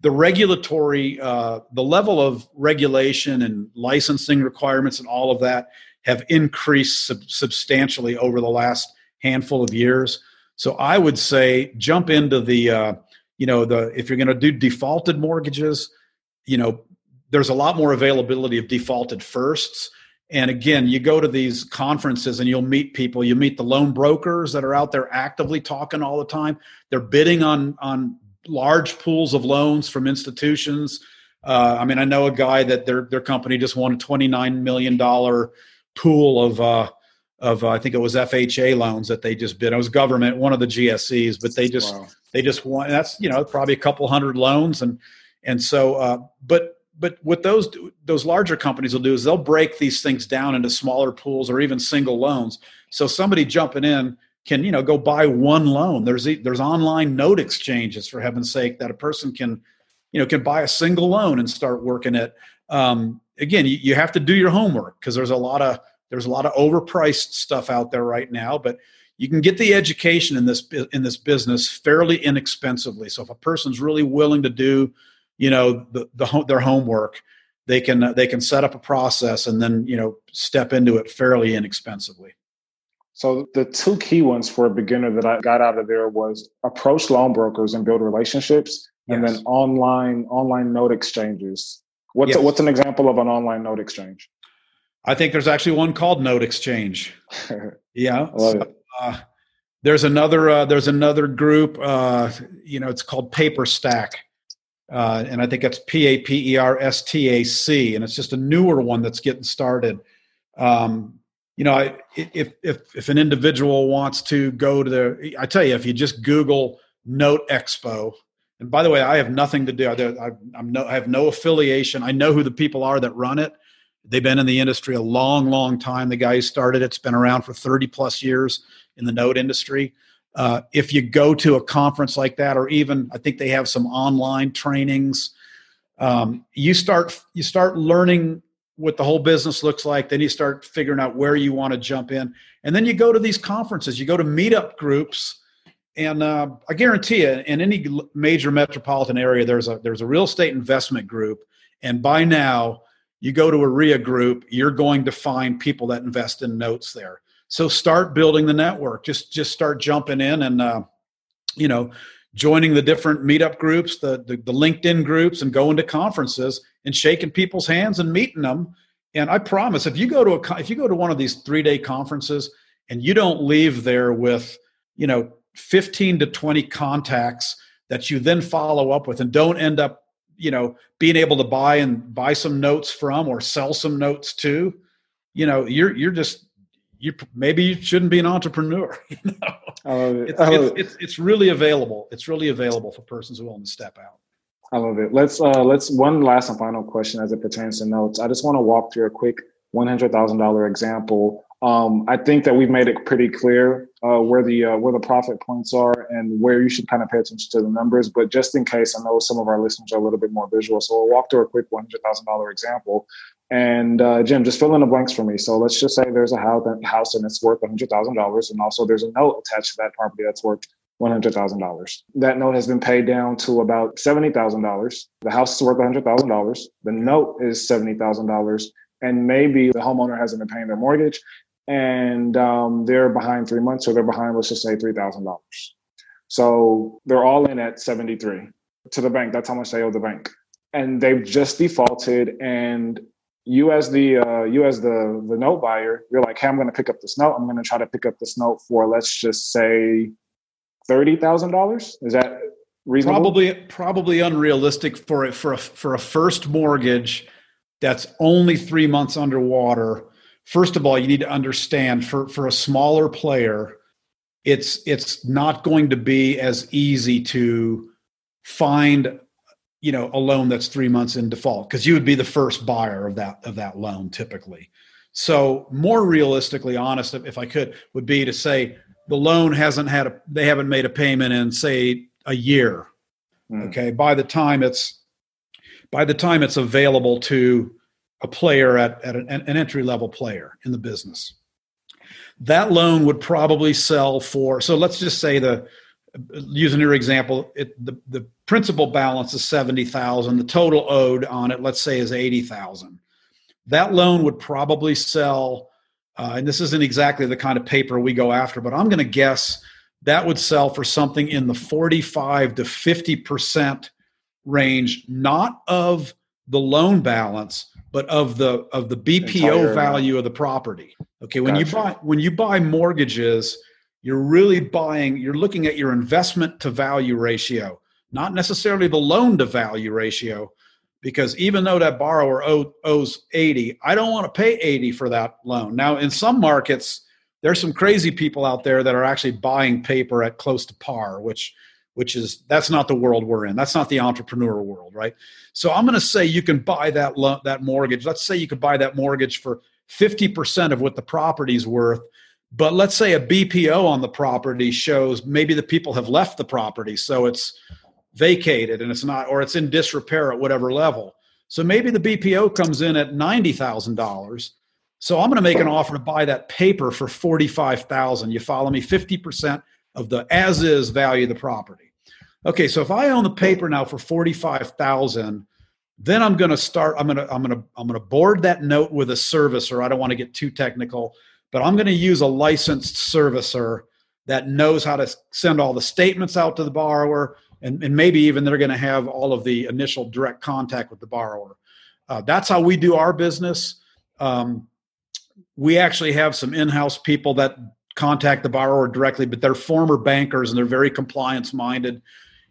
the regulatory, uh, the level of regulation and licensing requirements and all of that have increased sub- substantially over the last handful of years. So I would say jump into the, uh, you know, the if you're going to do defaulted mortgages, you know, there's a lot more availability of defaulted firsts. And again, you go to these conferences and you'll meet people. You meet the loan brokers that are out there actively talking all the time. They're bidding on on large pools of loans from institutions. Uh, I mean, I know a guy that their their company just won a twenty nine million dollar pool of uh, of uh, I think it was FHA loans that they just bid. It was government, one of the GSEs, but they just wow. they just won. That's you know probably a couple hundred loans, and and so uh, but but what those those larger companies will do is they'll break these things down into smaller pools or even single loans. So somebody jumping in can you know go buy one loan. There's there's online note exchanges for heaven's sake that a person can you know can buy a single loan and start working it. Um, again you, you have to do your homework because there's a lot of there's a lot of overpriced stuff out there right now but you can get the education in this in this business fairly inexpensively. So if a person's really willing to do you know the, the their homework they can they can set up a process and then you know step into it fairly inexpensively so the two key ones for a beginner that I got out of there was approach loan brokers and build relationships, yes. and then online online note exchanges. What's yes. a, what's an example of an online note exchange? I think there's actually one called Note Exchange. yeah, so, uh, there's another uh, there's another group. Uh, you know, it's called PaperStac, uh, and I think it's P A P E R S T A C, and it's just a newer one that's getting started. Um, you know, if if if an individual wants to go to the, I tell you, if you just Google Note Expo, and by the way, I have nothing to do. I, I'm no, I have no affiliation. I know who the people are that run it. They've been in the industry a long, long time. The guy who started it's been around for 30 plus years in the note industry. Uh, if you go to a conference like that, or even I think they have some online trainings, um, you start you start learning what the whole business looks like. Then you start figuring out where you want to jump in. And then you go to these conferences, you go to meetup groups. And uh, I guarantee you, in any major metropolitan area, there's a there's a real estate investment group, and by now, you go to a REIA group, you're going to find people that invest in notes there. So start building the network. Just just start jumping in, and uh, you know, joining the different meetup groups, the, the, the LinkedIn groups, and going to conferences and shaking people's hands and meeting them. And I promise, if you go to a if you go to one of these three day conferences and you don't leave there with you know 15 to 20 contacts that you then follow up with and don't end up you know being able to buy and buy some notes from or sell some notes to you know you're you're just you maybe you shouldn't be an entrepreneur you know it. It's, it's, it's, it's, really available it's really available for persons who want to step out i love it let's uh let's one last and final question as it pertains to notes i just want to walk through a quick $100000 example um, I think that we've made it pretty clear uh, where the uh, where the profit points are and where you should kind of pay attention to the numbers. But just in case, I know some of our listeners are a little bit more visual, so we'll walk through a quick one hundred thousand dollar example. And uh, Jim, just fill in the blanks for me. So let's just say there's a house, and it's worth one hundred thousand dollars, and also there's a note attached to that property that's worth one hundred thousand dollars. That note has been paid down to about seventy thousand dollars. The house is worth one hundred thousand dollars. The note is seventy thousand dollars and maybe the homeowner hasn't been paying their mortgage and um, they're behind three months, or they're behind, let's just say three thousand dollars. So they're all in at seventy three to the bank. That's how much they owe the bank, and they've just defaulted. And you, as the uh, you as the the note buyer, you're like, hey, I'm going to pick up this note. I'm going to try to pick up this note for let's just say thirty thousand dollars. Is that reasonable? Probably probably unrealistic for it for a for a first mortgage that's only three months underwater first of all, you need to understand for, for a smaller player, it's it's not going to be as easy to find you know a loan that's three months in default because you would be the first buyer of that of that loan typically so more realistically honest if i could would be to say the loan hasn't had a they haven't made a payment in say a year mm. okay by the time it's by the time it's available to a player at, at an, an entry level player in the business. That loan would probably sell for, so let's just say the, using your example, it, the, the principal balance is 70,000. The total owed on it, let's say, is 80,000. That loan would probably sell, uh, and this isn't exactly the kind of paper we go after, but I'm going to guess that would sell for something in the 45 to 50% range, not of the loan balance, but of the of the BPO value of the property. Okay, when gotcha. you buy when you buy mortgages, you're really buying you're looking at your investment to value ratio, not necessarily the loan to value ratio because even though that borrower owes 80, I don't want to pay 80 for that loan. Now, in some markets, there's some crazy people out there that are actually buying paper at close to par, which which is that's not the world we're in. That's not the entrepreneur world, right? So I'm going to say you can buy that lo- that mortgage. Let's say you could buy that mortgage for 50% of what the property's worth. But let's say a BPO on the property shows maybe the people have left the property, so it's vacated and it's not, or it's in disrepair at whatever level. So maybe the BPO comes in at ninety thousand dollars. So I'm going to make an offer to buy that paper for forty-five thousand. You follow me? Fifty percent of the as-is value of the property. Okay, so if I own the paper now for forty-five thousand, then I'm going to start. I'm going to I'm going to I'm going to board that note with a servicer. I don't want to get too technical, but I'm going to use a licensed servicer that knows how to send all the statements out to the borrower, and, and maybe even they're going to have all of the initial direct contact with the borrower. Uh, that's how we do our business. Um, we actually have some in-house people that contact the borrower directly, but they're former bankers and they're very compliance minded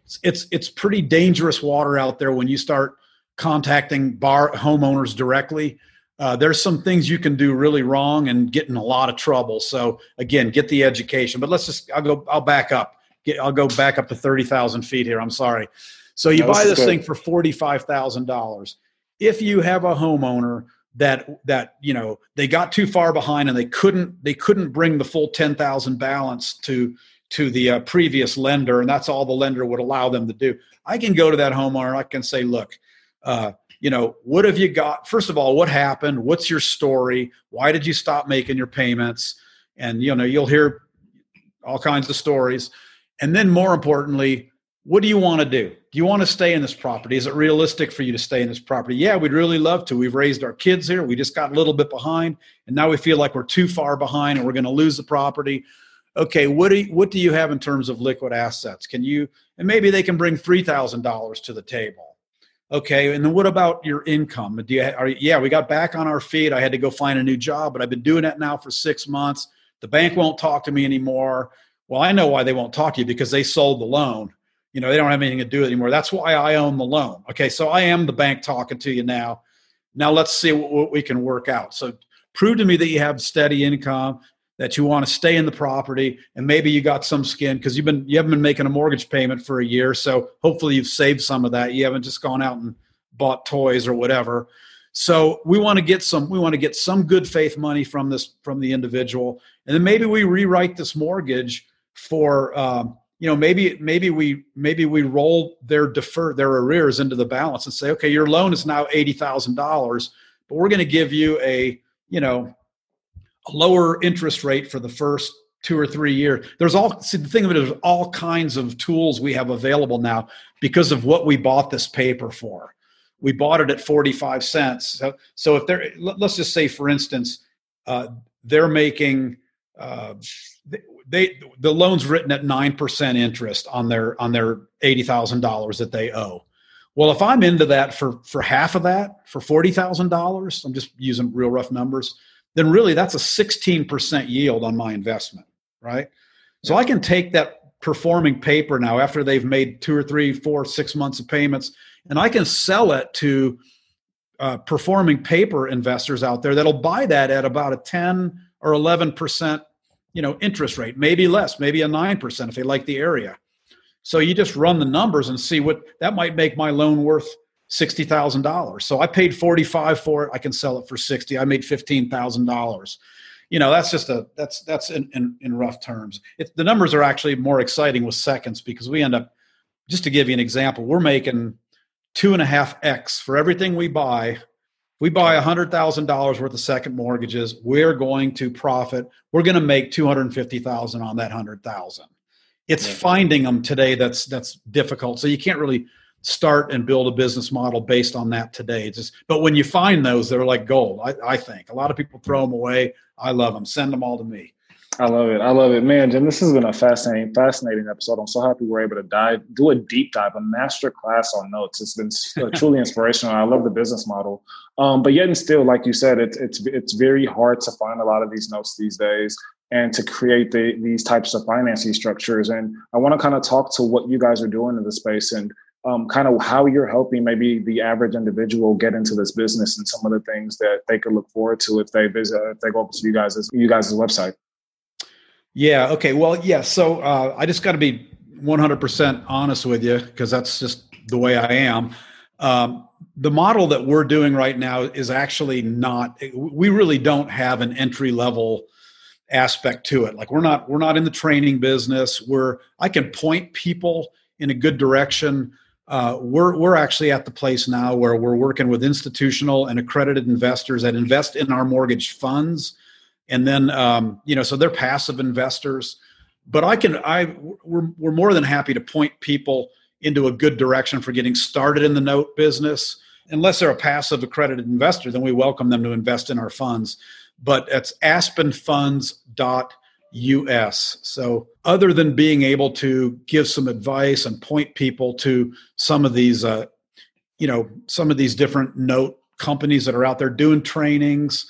it's, it's it's pretty dangerous water out there when you start contacting bar homeowners directly. Uh, there's some things you can do really wrong and get in a lot of trouble. So again, get the education. But let's just I'll go I'll back up. Get, I'll go back up to thirty thousand feet here. I'm sorry. So you no, buy this good. thing for forty five thousand dollars. If you have a homeowner that that you know they got too far behind and they couldn't they couldn't bring the full ten thousand balance to to the uh, previous lender, and that's all the lender would allow them to do. I can go to that homeowner. I can say, look, uh, you know, what have you got? First of all, what happened? What's your story? Why did you stop making your payments? And you know, you'll hear all kinds of stories. And then, more importantly, what do you want to do? Do you want to stay in this property? Is it realistic for you to stay in this property? Yeah, we'd really love to. We've raised our kids here. We just got a little bit behind, and now we feel like we're too far behind and we're going to lose the property okay, what do you, what do you have in terms of liquid assets? Can you and maybe they can bring three thousand dollars to the table. Okay, and then what about your income? Do you, are, yeah, we got back on our feet. I had to go find a new job, but I've been doing that now for six months. The bank won't talk to me anymore. Well, I know why they won't talk to you because they sold the loan. You know, they don't have anything to do anymore. That's why I own the loan. Okay, so I am the bank talking to you now. Now let's see what, what we can work out. So prove to me that you have steady income, that you want to stay in the property, and maybe you got some skin because you've been you haven't been making a mortgage payment for a year. So hopefully you've saved some of that. You haven't just gone out and bought toys or whatever. So we want to get some we want to get some good faith money from this from the individual, and then maybe we rewrite this mortgage for um, you know maybe maybe we maybe we roll their defer their arrears into the balance and say okay your loan is now eighty thousand dollars, but we're going to give you a you know a lower interest rate for the first two or three years. There's all see, the thing of it is all kinds of tools we have available now because of what we bought this paper for we bought it at 45 cents. So, so if they're, let's just say, for instance, uh, they're making, uh, they, the loan's written at 9% interest on their, on their $80,000 that they owe. Well, if I'm into that for, for half of that, for $40,000, I'm just using real rough numbers, then really that's a 16% yield on my investment, right? So I can take that performing paper now after they've made two or three, four, six months of payments and I can sell it to uh, performing paper investors out there that'll buy that at about a 10 or 11 percent you know interest rate maybe less maybe a 9 percent if they like the area. So you just run the numbers and see what that might make my loan worth $60000 so i paid 45 for it i can sell it for 60 i made $15000 you know that's just a that's that's in, in, in rough terms. It, the numbers are actually more exciting with seconds because we end up just to give you an example we're making two and a half X for everything we buy. If we buy a hundred thousand dollars worth of second mortgages, we're going to profit. We're going to make two hundred and fifty thousand on that hundred thousand. It's yeah. finding them today that's that's difficult. So you can't really start and build a business model based on that today. It's just, but when you find those, they're like gold. I, I think a lot of people throw them away. I love them. Send them all to me. I love it. I love it, man. Jim, this has been a fascinating, fascinating episode. I'm so happy we're able to dive, do a deep dive, a master class on notes. It's been uh, truly inspirational. I love the business model, um, but yet and still, like you said, it's it's it's very hard to find a lot of these notes these days and to create the, these types of financing structures. And I want to kind of talk to what you guys are doing in the space and um, kind of how you're helping maybe the average individual get into this business and some of the things that they could look forward to if they visit, if they go up to you guys' you guys' website. Yeah. Okay. Well, yeah. So uh, I just got to be 100% honest with you because that's just the way I am. Um, the model that we're doing right now is actually not. We really don't have an entry level aspect to it. Like we're not we're not in the training business. We're I can point people in a good direction. Uh, we're we're actually at the place now where we're working with institutional and accredited investors that invest in our mortgage funds and then um, you know so they're passive investors but i can i we're, we're more than happy to point people into a good direction for getting started in the note business. Unless they're a passive accredited investor then we welcome them to invest in our funds but it's aspenfunds.us so other than being able to give some advice and point people to some of these uh, you know some of these different note companies that are out there doing trainings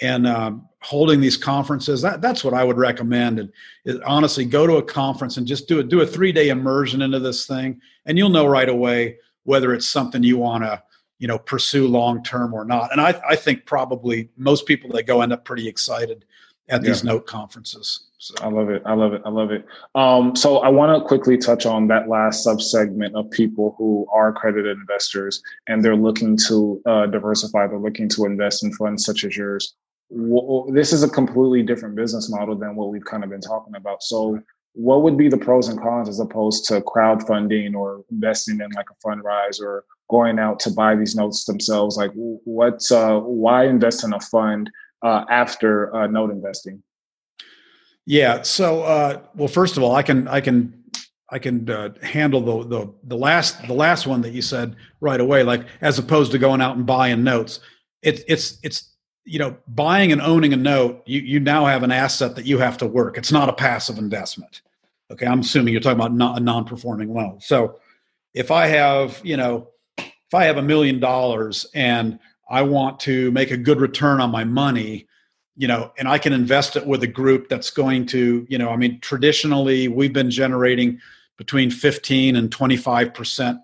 and um, holding these conferences that, that's what i would recommend and is, honestly go to a conference and just do it do a three day immersion into this thing and you'll know right away whether it's something you want to you know pursue long term or not and I, I think probably most people that go end up pretty excited at these note conferences so. I love it. I love it. I love it. Um, so I want to quickly touch on that last subsegment of people who are accredited investors and they're looking to uh, diversify. They're looking to invest in funds such as yours this is a completely different business model than what we've kind of been talking about. So, what would be the pros and cons as opposed to crowdfunding or investing in like a fundrise or going out to buy these notes themselves? Like, what's uh, why invest in a fund uh, after uh, note investing? Yeah. So, uh, well, first of all, I can I can I can uh, handle the, the the last the last one that you said right away. Like, as opposed to going out and buying notes, it's it's it's you know buying and owning a note you, you now have an asset that you have to work. It's not a passive investment. Okay i'm assuming you're talking about not a non-performing loan. So if i have you know if i have a million dollars and i want to make a good return on my money you know and i can invest it with a group that's going to you know i mean traditionally we've been generating between 15 and 25 percent,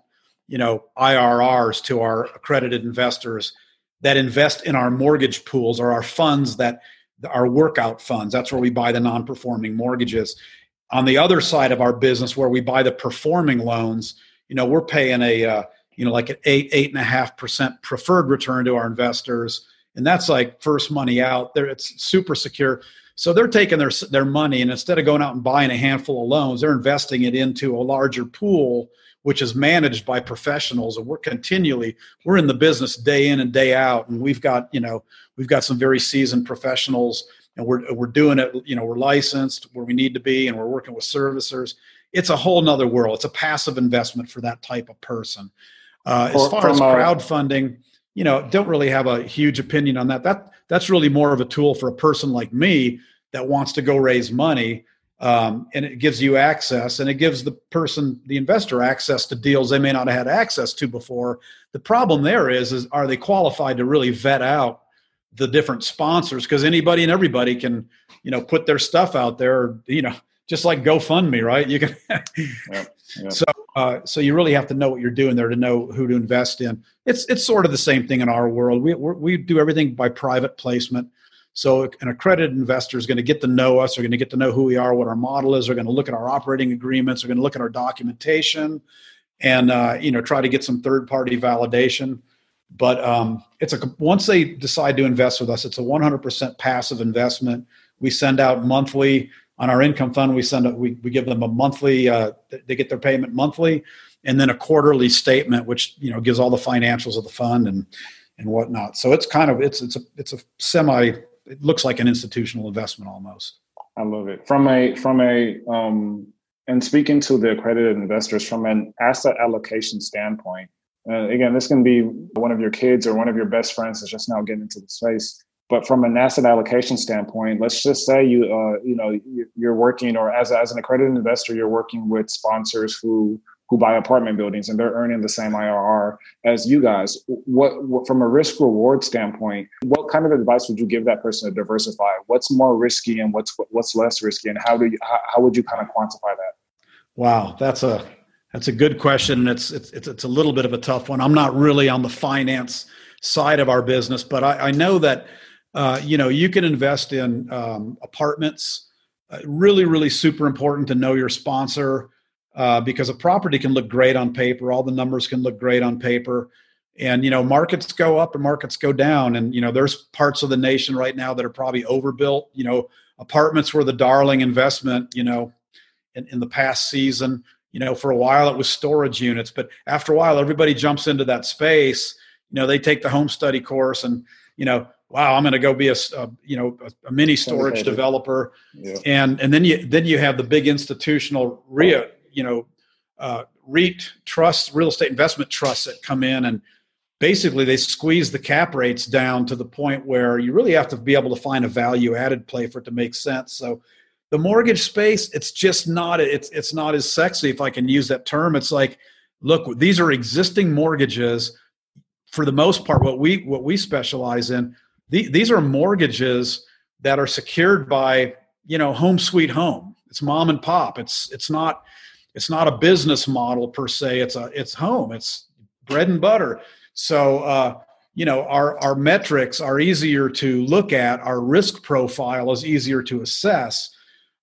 you know, IRRs to our accredited investors that invest in our mortgage pools or our funds that our workout funds. That's where we buy the non-performing mortgages. On the other side of our business, where we buy the performing loans, you know, we're paying a uh, you know like an eight eight and a half percent preferred return to our investors, and that's like first money out. There, it's super secure. So they're taking their their money, and instead of going out and buying a handful of loans, they're investing it into a larger pool which is managed by professionals and we're continually we're in the business day in and day out and we've got you know we've got some very seasoned professionals and we're, we're doing it you know we're licensed where we need to be and we're working with servicers. It's a whole nother world. It's a passive investment for that type of person. Uh, as far as crowdfunding you know don't really have a huge opinion on that. That that's really more of a tool for a person like me that wants to go raise money um, and it gives you access and it gives the person the investor access to deals they may not have had access to before. The problem there is is are they qualified to really vet out the different sponsors? Because anybody and everybody can you know put their stuff out there you know just like gofundme right? You can yep, yep. so uh, so you really have to know what you're doing there to know who to invest in. It's it's sort of the same thing in our world. We we do everything by private placement so an accredited investor is going to get to know us. They're going to get to know who we are, what our model is. They're going to look at our operating agreements. They're going to look at our documentation, and uh, you know try to get some third party validation. But um, it's a once they decide to invest with us, it's a 100% passive investment. We send out monthly on our income fund. We send a, we we give them a monthly. Uh, they get their payment monthly, and then a quarterly statement, which you know gives all the financials of the fund and and whatnot. So it's kind of it's it's a it's a semi it looks like an institutional investment almost. I love it. From a from a um, and speaking to the accredited investors from an asset allocation standpoint. Uh, again, this can be one of your kids or one of your best friends that's just now getting into the space. But from an asset allocation standpoint, let's just say you uh, you know you're working or as as an accredited investor, you're working with sponsors who who buy apartment buildings and they're earning the same IRR as you guys. What, what, from a risk reward standpoint, what kind of advice would you give that person to diversify? What's more risky and what's what's less risky, and how do you how, how would you kind of quantify that? Wow, that's a that's a good question. It's it's it's, it's a little bit of a tough one. I'm not really on the finance side of our business, but I, I know that uh, you know you can invest in um, apartments. Uh, really, really super important to know your sponsor uh, because a property can look great on paper. All the numbers can look great on paper. And, you know, markets go up and markets go down. And, you know, there's parts of the nation right now that are probably overbuilt. You know, apartments were the darling investment, you know, in, in the past season. You know, for a while it was storage units, but after a while, everybody jumps into that space. You know, they take the home study course and, you know, wow, I'm going to go be a, a you know a, a mini storage developer, yeah. and and then you then you have the big institutional REIA you know uh, REIT trusts, real estate investment trusts that come in and basically they squeeze the cap rates down to the point where you really have to be able to find a value added play for it to make sense. So the mortgage space, it's just not it's it's not as sexy if I can use that term. It's like, look, these are existing mortgages. For the most part, what we what we specialize in, the, these are mortgages that are secured by you know home sweet home. It's mom and pop. It's it's not it's not a business model per se it's a it's home it's bread and butter. So uh, you know our our metrics are easier to look at our risk profile is easier to assess.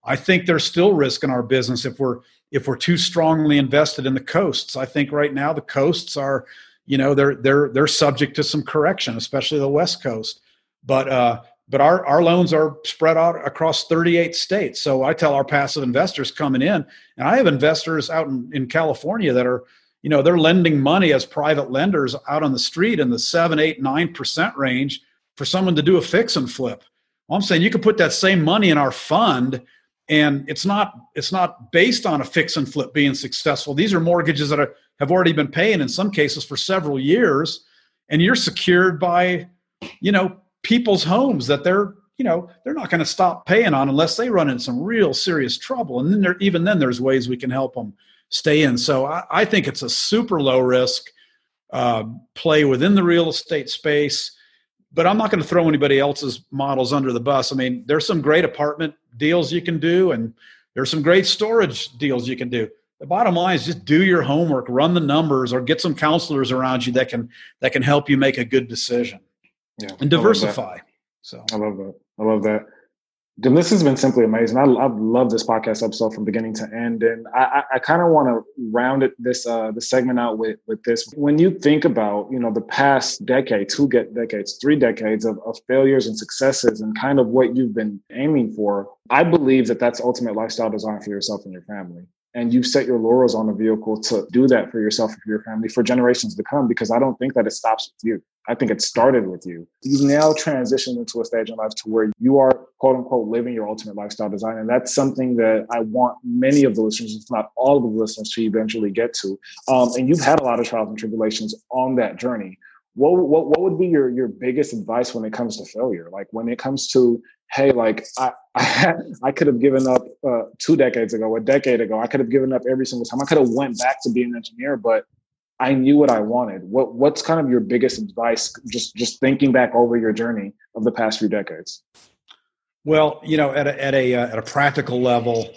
I think there's still risk in our business if we're if we're too strongly invested in the coasts. I think right now the coasts are you know they're they're they're subject to some correction especially the west coast. But uh but our, our loans are spread out across 38 states. So I tell our passive investors coming in, and I have investors out in, in California that are, you know, they're lending money as private lenders out on the street in the seven, eight, nine percent range for someone to do a fix and flip. Well, I'm saying you could put that same money in our fund and it's not it's not based on a fix and flip being successful. These are mortgages that are, have already been paying in some cases for several years, and you're secured by, you know, people's homes that they're you know they're not going to stop paying on unless they run in some real serious trouble. And then there even then there's ways we can help them stay in. So i, I think it's a super low risk uh, play within the real estate space but i'm not going to throw anybody else's models under the bus. I mean there's some great apartment deals you can do and there's some great storage deals you can do. The bottom line is just do your homework, run the numbers, or get some counselors around you that can that can help you make a good decision. Yeah, and diversify. So I love that. I love that. Jim, this has been simply amazing. I, I've loved this podcast episode from beginning to end, and I, I, I kind of want to round it this uh, the segment out with with this. When you think about you know the past decade, two get decades, three decades of, of failures and successes, and kind of what you've been aiming for, I believe that that's ultimate lifestyle design for yourself and your family and you've set your laurels on the vehicle to do that for yourself and for your family for generations to come because i don't think that it stops with you i think it started with you. You've now transitioned into a stage in life to where you are quote unquote living your ultimate lifestyle design. And that's something that i want many of the listeners if not all of the listeners to eventually get to. Um, and you've had a lot of trials and tribulations on that journey. What, what, what would be your, your biggest advice when it comes to failure? Like when it comes to, hey, like I, I, I could have given up uh, two decades ago, a decade ago, I could have given up every single time. I could have went back to being an engineer, but I knew what I wanted. What, what's kind of your biggest advice? Just, just thinking back over your journey of the past few decades. Well, you know, at a, at a, uh, at a practical level,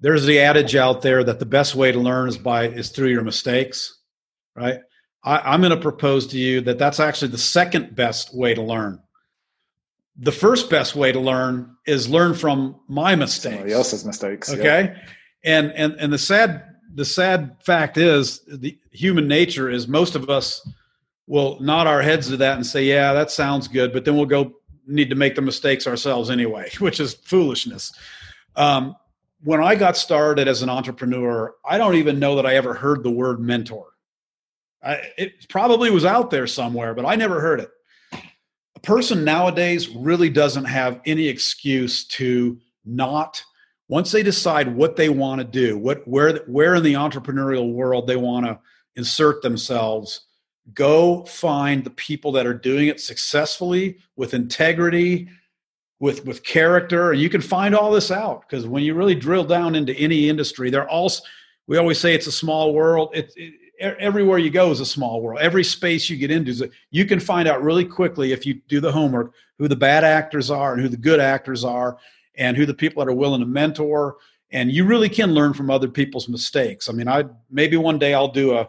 there's the adage out there that the best way to learn is by, is through your mistakes, right? I, am going to propose to you that that's actually the second best way to learn. The first best way to learn is learn from my mistakes. Somebody else's mistakes. Okay. Yeah. And and and the sad the sad fact is the human nature is most of us will nod our heads to that and say, yeah, that sounds good, but then we'll go need to make the mistakes ourselves anyway, which is foolishness. Um, when I got started as an entrepreneur, I don't even know that I ever heard the word mentor. I, it probably was out there somewhere, but I never heard it. A person nowadays really doesn't have any excuse to not once they decide what they want to do, what where where in the entrepreneurial world they want to insert themselves, go find the people that are doing it successfully with integrity, with with character, and you can find all this out because when you really drill down into any industry, they're all we always say it's a small world. It, it, everywhere you go is a small world. Every space you get into is a, you can find out really quickly if you do the homework who the bad actors are and who the good actors are and who the people that are willing to mentor and you really can learn from other people's mistakes. I mean, I maybe one day I'll do a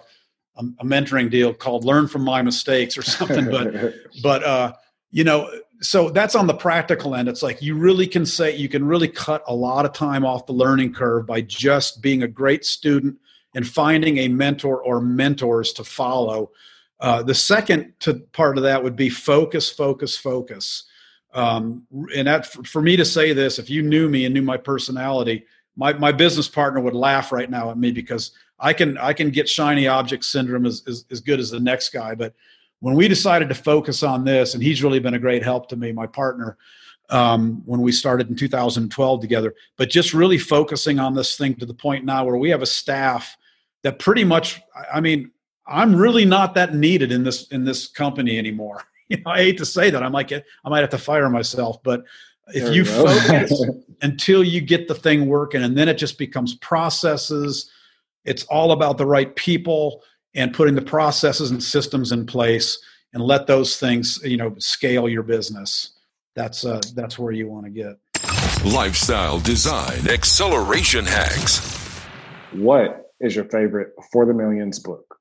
a, a mentoring deal called "Learn from My Mistakes" or something. But but uh, you know, so that's on the practical end. It's like you really can say you can really cut a lot of time off the learning curve by just being a great student and finding a mentor or mentors to follow. Uh, the second to, part of that would be focus, focus, focus. Um, and that for me to say this, if you knew me and knew my personality, my, my business partner would laugh right now at me because I can I can get shiny object syndrome as, as, as good as the next guy. But when we decided to focus on this, and he's really been a great help to me, my partner, um, when we started in 2012 together, but just really focusing on this thing to the point now where we have a staff that pretty much i mean i'm really not that needed in this in this company anymore you know i hate to say that i might get i might have to fire myself but if there you focus until you get the thing working and then it just becomes processes it's all about the right people and putting the processes and systems in place and let those things you know scale your business. That's uh, that's where you want to get. Lifestyle design acceleration hacks. What is your favorite for the millions book?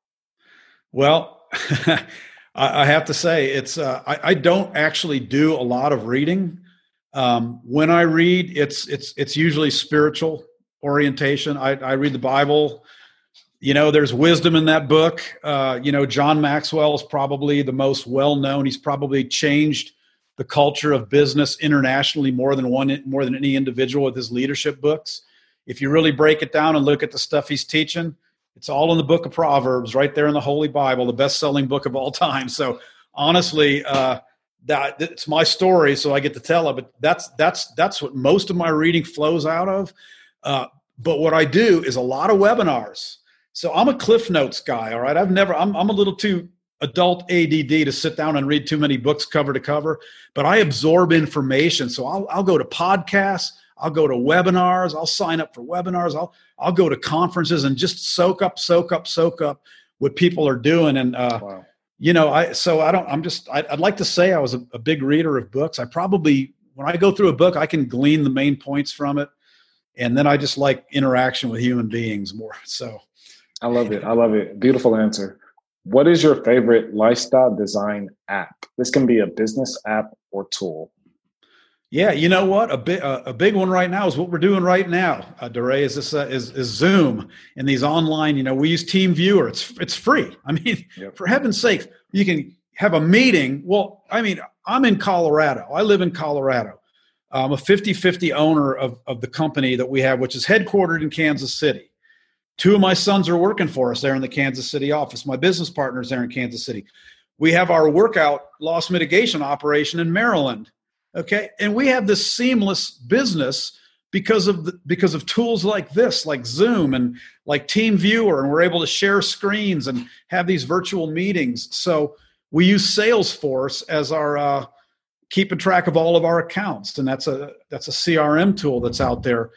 Well, I have to say it's uh, I, I, don't actually do a lot of reading. Um, when I read, it's it's it's usually spiritual orientation. I, I read the Bible. You know, there's wisdom in that book. Uh, you know, John Maxwell is probably the most well known. He's probably changed the culture of business internationally more than one more than any individual with his leadership books if you really break it down and look at the stuff he's teaching, it's all in the book of Proverbs, right there in the Holy Bible, the best-selling book of all time. So honestly, uh, that it's my story, so I get to tell it. But that's that's that's what most of my reading flows out of. Uh, but what I do is a lot of webinars. So I'm a Cliff Notes guy. All right, I've never. I'm I'm a little too adult ADD to sit down and read too many books cover to cover. But I absorb information, so I'll I'll go to podcasts. I'll go to webinars. I'll sign up for webinars. I'll I'll go to conferences and just soak up, soak up, soak up what people are doing. And uh, wow. you know, I so I don't. I'm just. I, would like to say I was a, a, big reader of books. I probably when I go through a book, I can glean the main points from it. and then I just like interaction with human beings more. So, I love it. I love it. Beautiful answer. What is your favorite lifestyle design app? This can be a business app or tool. Yeah, you know what? A big uh, a big one right now is what we're doing right now. Uh, Dare is this uh, is, is Zoom and these online. You know, we use Team Viewer. It's it's free. I mean, yep. for heaven's sake, you can have a meeting. Well, I mean, I'm in Colorado. I live in Colorado. I'm a 50-50 owner of of the company that we have, which is headquartered in Kansas City. Two of my sons are working for us there in the Kansas City office. My business partners there in Kansas City. We have our workout loss mitigation operation in Maryland okay? And we have this seamless business because of the, because of tools like this like zoom and like team viewer and we're able to share screens and have these virtual meetings. So we use salesforce as our uh, keeping track of all of our accounts and that's a that's a crm tool that's out there.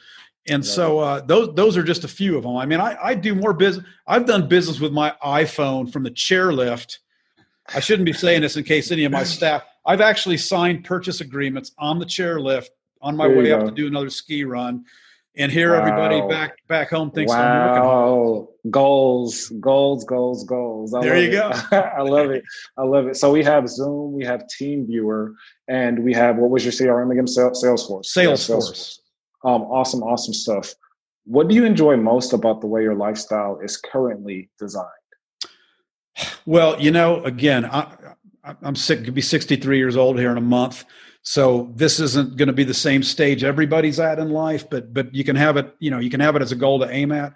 And so uh, those those are just a few of them. I mean i, I do more business i've done business with my iphone from the chairlift. I shouldn't be saying this in case any of my staff I've actually signed purchase agreements on the chairlift on my way up to do another ski run. And here wow. everybody back back home thinks wow. I'm working hard. Goals, goals, goals, goals. I there you it. go. I love it. I love it. So we have Zoom, we have Team Viewer, and we have what was your CRM again? Salesforce. Salesforce. Yeah, Salesforce. Um, awesome, awesome stuff. What do you enjoy most about the way your lifestyle is currently designed? Well, you know, again, I, I'm sick, could be 63 years old here in a month. So this isn't going to be the same stage everybody's at in life, but but you can have it, you know, you can have it as a goal to aim at.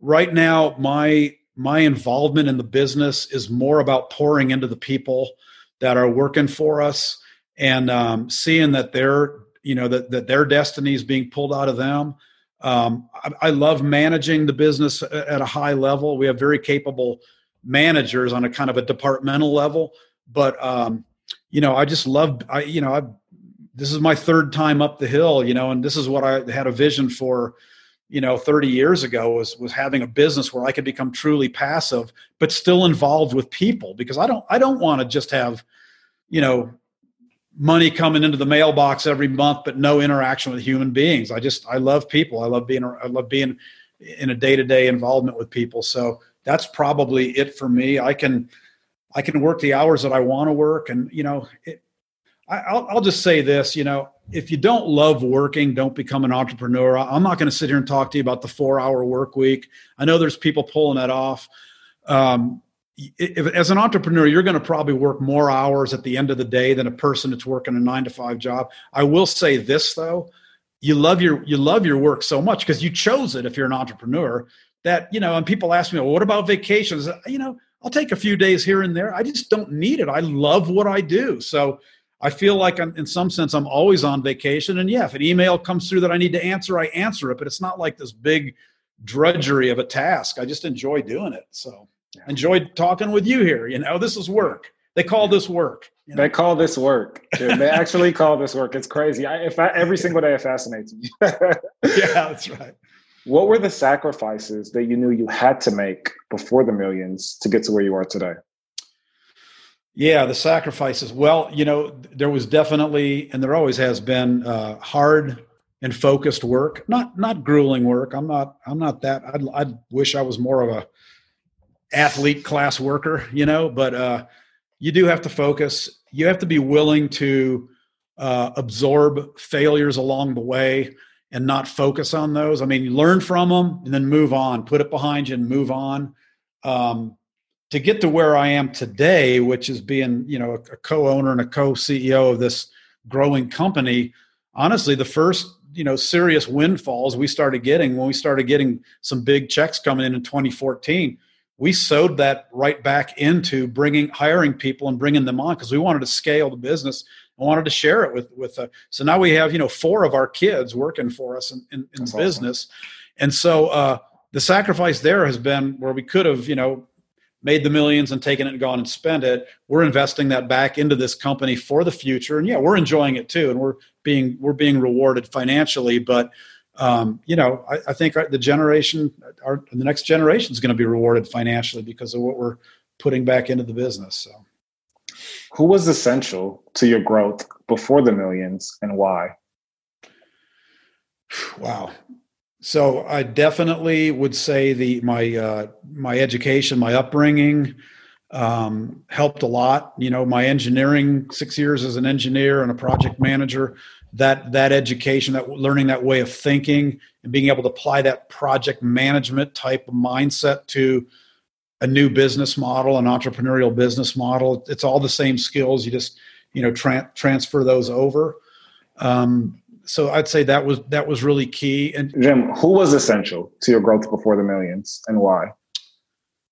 Right now, my my involvement in the business is more about pouring into the people that are working for us and um, seeing that their you know that that their destiny is being pulled out of them. Um, I, I love managing the business at a high level. We have very capable managers on a kind of a departmental level but um, you know, I just love. I you know, I this is my third time up the hill. You know, and this is what I had a vision for. You know, 30 years ago was was having a business where I could become truly passive, but still involved with people because I don't I don't want to just have, you know, money coming into the mailbox every month, but no interaction with human beings. I just I love people. I love being I love being in a day to day involvement with people. So that's probably it for me. I can I can work the hours that I want to work. And, you know, it, I, will I'll just say this, you know, if you don't love working, don't become an entrepreneur. I'm not going to sit here and talk to you about the four hour work week. I know there's people pulling that off. Um, if, as an entrepreneur, you're going to probably work more hours at the end of the day than a person that's working a nine to five job. I will say this though, you love your you love your work so much because you chose it. If you're an entrepreneur, that you know, and people ask me, well, what about vacations? You know, I'll take a few days here and there. I just don't need it. I love what I do. So I feel like I'm, in some sense, I'm always on vacation. And yeah, if an email comes through that I need to answer, I answer it. But it's not like this big drudgery of a task. I just enjoy doing it. So yeah. enjoyed talking with you here. You know, this is work. They call this work. You know? They call this work. Dude, they actually call this work. It's crazy. I, if I, every single day it fascinates me. yeah, that's right. What were the sacrifices that you knew you had to make before the millions to get to where you are today? Yeah, the sacrifices. Well, you know, there was definitely, and there always has been, uh, hard and focused work. Not not grueling work. I'm not. I'm not that. I'd, I'd wish I was more of a athlete class worker. You know, but uh, you do have to focus. You have to be willing to uh, absorb failures along the way and not focus on those. I mean, learn from them and then move on, put it behind you and move on. Um, to get to where I am today, which is being, you know, a, a co-owner and a co-CEO of this growing company, honestly, the first, you know, serious windfalls we started getting when we started getting some big checks coming in in 2014, we sewed that right back into bringing hiring people and bringing them on because we wanted to scale the business I wanted to share it with with. Uh, so now we have you know four of our kids working for us in, in, in business, awesome. and so uh, the sacrifice there has been where we could have you know made the millions and taken it and gone and spent it. We're investing that back into this company for the future, and yeah, we're enjoying it too, and we're being we're being rewarded financially, but. Um, you know, I, I think the generation, our, the next generation is going to be rewarded financially because of what we're putting back into the business. So who was essential to your growth before the millions and why? Wow. So I definitely would say the my uh, my education, my upbringing um, helped a lot. You know, my engineering six years as an engineer and a project manager. That that education, that learning that way of thinking, and being able to apply that project management type of mindset to a new business model, an entrepreneurial business model. It's all the same skills. You just you know tra- transfer those over. Um, so I'd say that was that was really key. And Jim, who was essential to your growth before the millions, and why?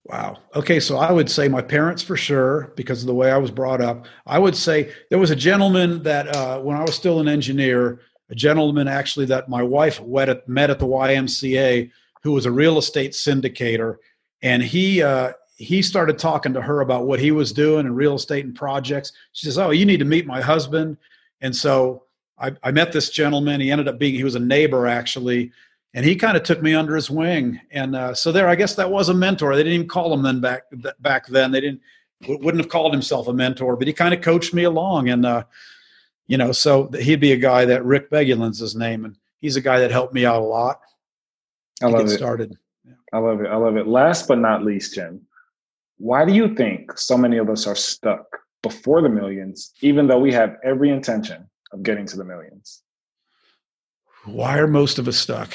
Wow. Okay, so I would say my parents for sure because of the way I was brought up. I would say there was a gentleman that uh, when I was still an engineer, a gentleman actually that my wife met at, met at the YMCA, who was a real estate syndicator, and he uh, he started talking to her about what he was doing in real estate and projects. She says, "Oh, you need to meet my husband," and so I, I met this gentleman. He ended up being he was a neighbor actually, and he kind of took me under his wing. And uh, so there, I guess that was a mentor. They didn't even call him then back back then. They didn't wouldn't have called himself a mentor, but he kind of coached me along. And uh, you know, so he'd be a guy that Rick Begulin's his name, and he's a guy that helped me out a lot. I love it. Started. I love it. I love it. Last but not least, Jim, why do you think so many of us are stuck before the millions, even though we have every intention of getting to the millions? Why are most of us stuck?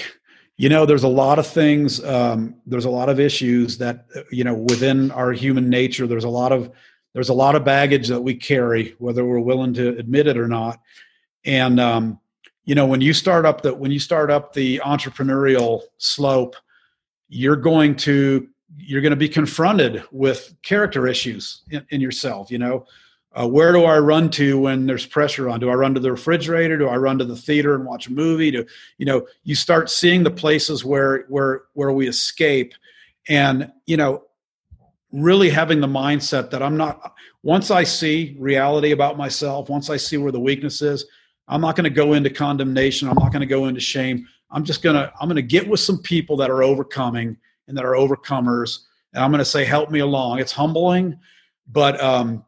You know, there's a lot of things. Um, there's a lot of issues that you know within our human nature. There's a lot of there's a lot of baggage that we carry, whether we're willing to admit it or not. And um, you know, when you start up the when you start up the entrepreneurial slope, you're going to you're going to be confronted with character issues in, in yourself. You know, uh, where do I run to when there's pressure on? Do I run to the refrigerator? Do I run to the theater and watch a movie? Do you know? You start seeing the places where where where we escape, and you know, really having the mindset that I'm not. Once I see reality about myself, once I see where the weakness is, I'm not going to go into condemnation. I'm not going to go into shame. I'm just gonna I'm gonna get with some people that are overcoming and that are overcomers, and I'm gonna say, help me along. It's humbling, but um,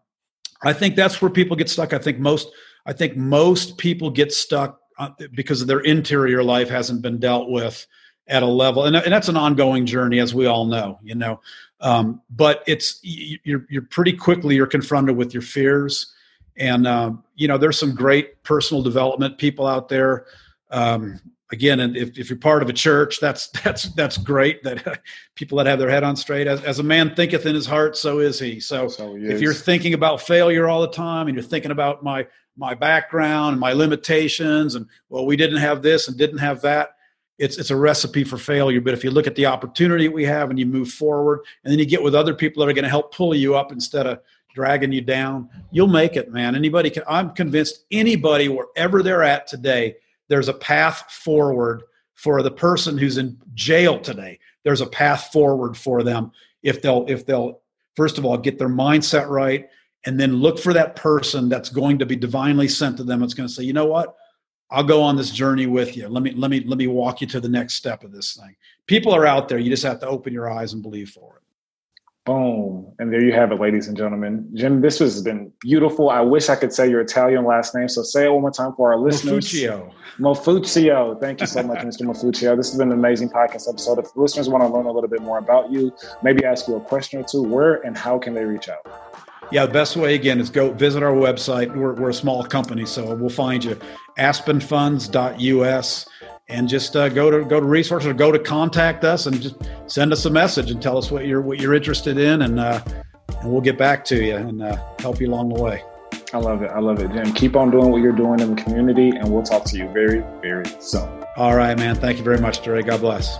I think that's where people get stuck. I think most I think most people get stuck uh, because their interior life hasn't been dealt with at a level, and, and that's an ongoing journey, as we all know. You know, um, but it's you're you're pretty quickly you're confronted with your fears, and um, you know there's some great personal development people out there. Um, again, and if, if you're part of a church, that's that's that's great. That people that have their head on straight, as, as a man thinketh in his heart, so is he. So, so he if you're thinking about failure all the time, and you're thinking about my my background and my limitations, and well, we didn't have this and didn't have that, it's it's a recipe for failure. But if you look at the opportunity we have and you move forward, and then you get with other people that are going to help pull you up instead of dragging you down, you'll make it, man. Anybody can. I'm convinced anybody wherever they're at today there's a path forward for the person who's in jail today. There's a path forward for them if they'll if they'll first of all get their mindset right and then look for that person that's going to be divinely sent to them. It's going to say, you know what? I'll go on this journey with you. Let me let me let me walk you to the next step of this thing. People are out there. You just have to open your eyes and believe for it. Boom. And there you have it, ladies and gentlemen. Jim, this has been beautiful. I wish I could say your Italian last name. So say it one more time for our listeners. Mafuccio. Mafuccio. Thank you so much, Mr. Mafuccio. This has been an amazing podcast episode. If listeners want to learn a little bit more about you, maybe ask you a question or two, where and how can they reach out? Yeah, the best way again is go visit our website. We're, we're a small company, so we'll find you aspenfunds.us and just uh, go to go to resources or go to contact us and just send us a message and tell us what you're what you're interested in and uh, and we'll get back to you and uh, help you along the way. I love it. I love it, Jim. Keep on doing what you're doing in the community, and we'll talk to you very, very soon. All right, man. Thank you very much, Jerry. God bless.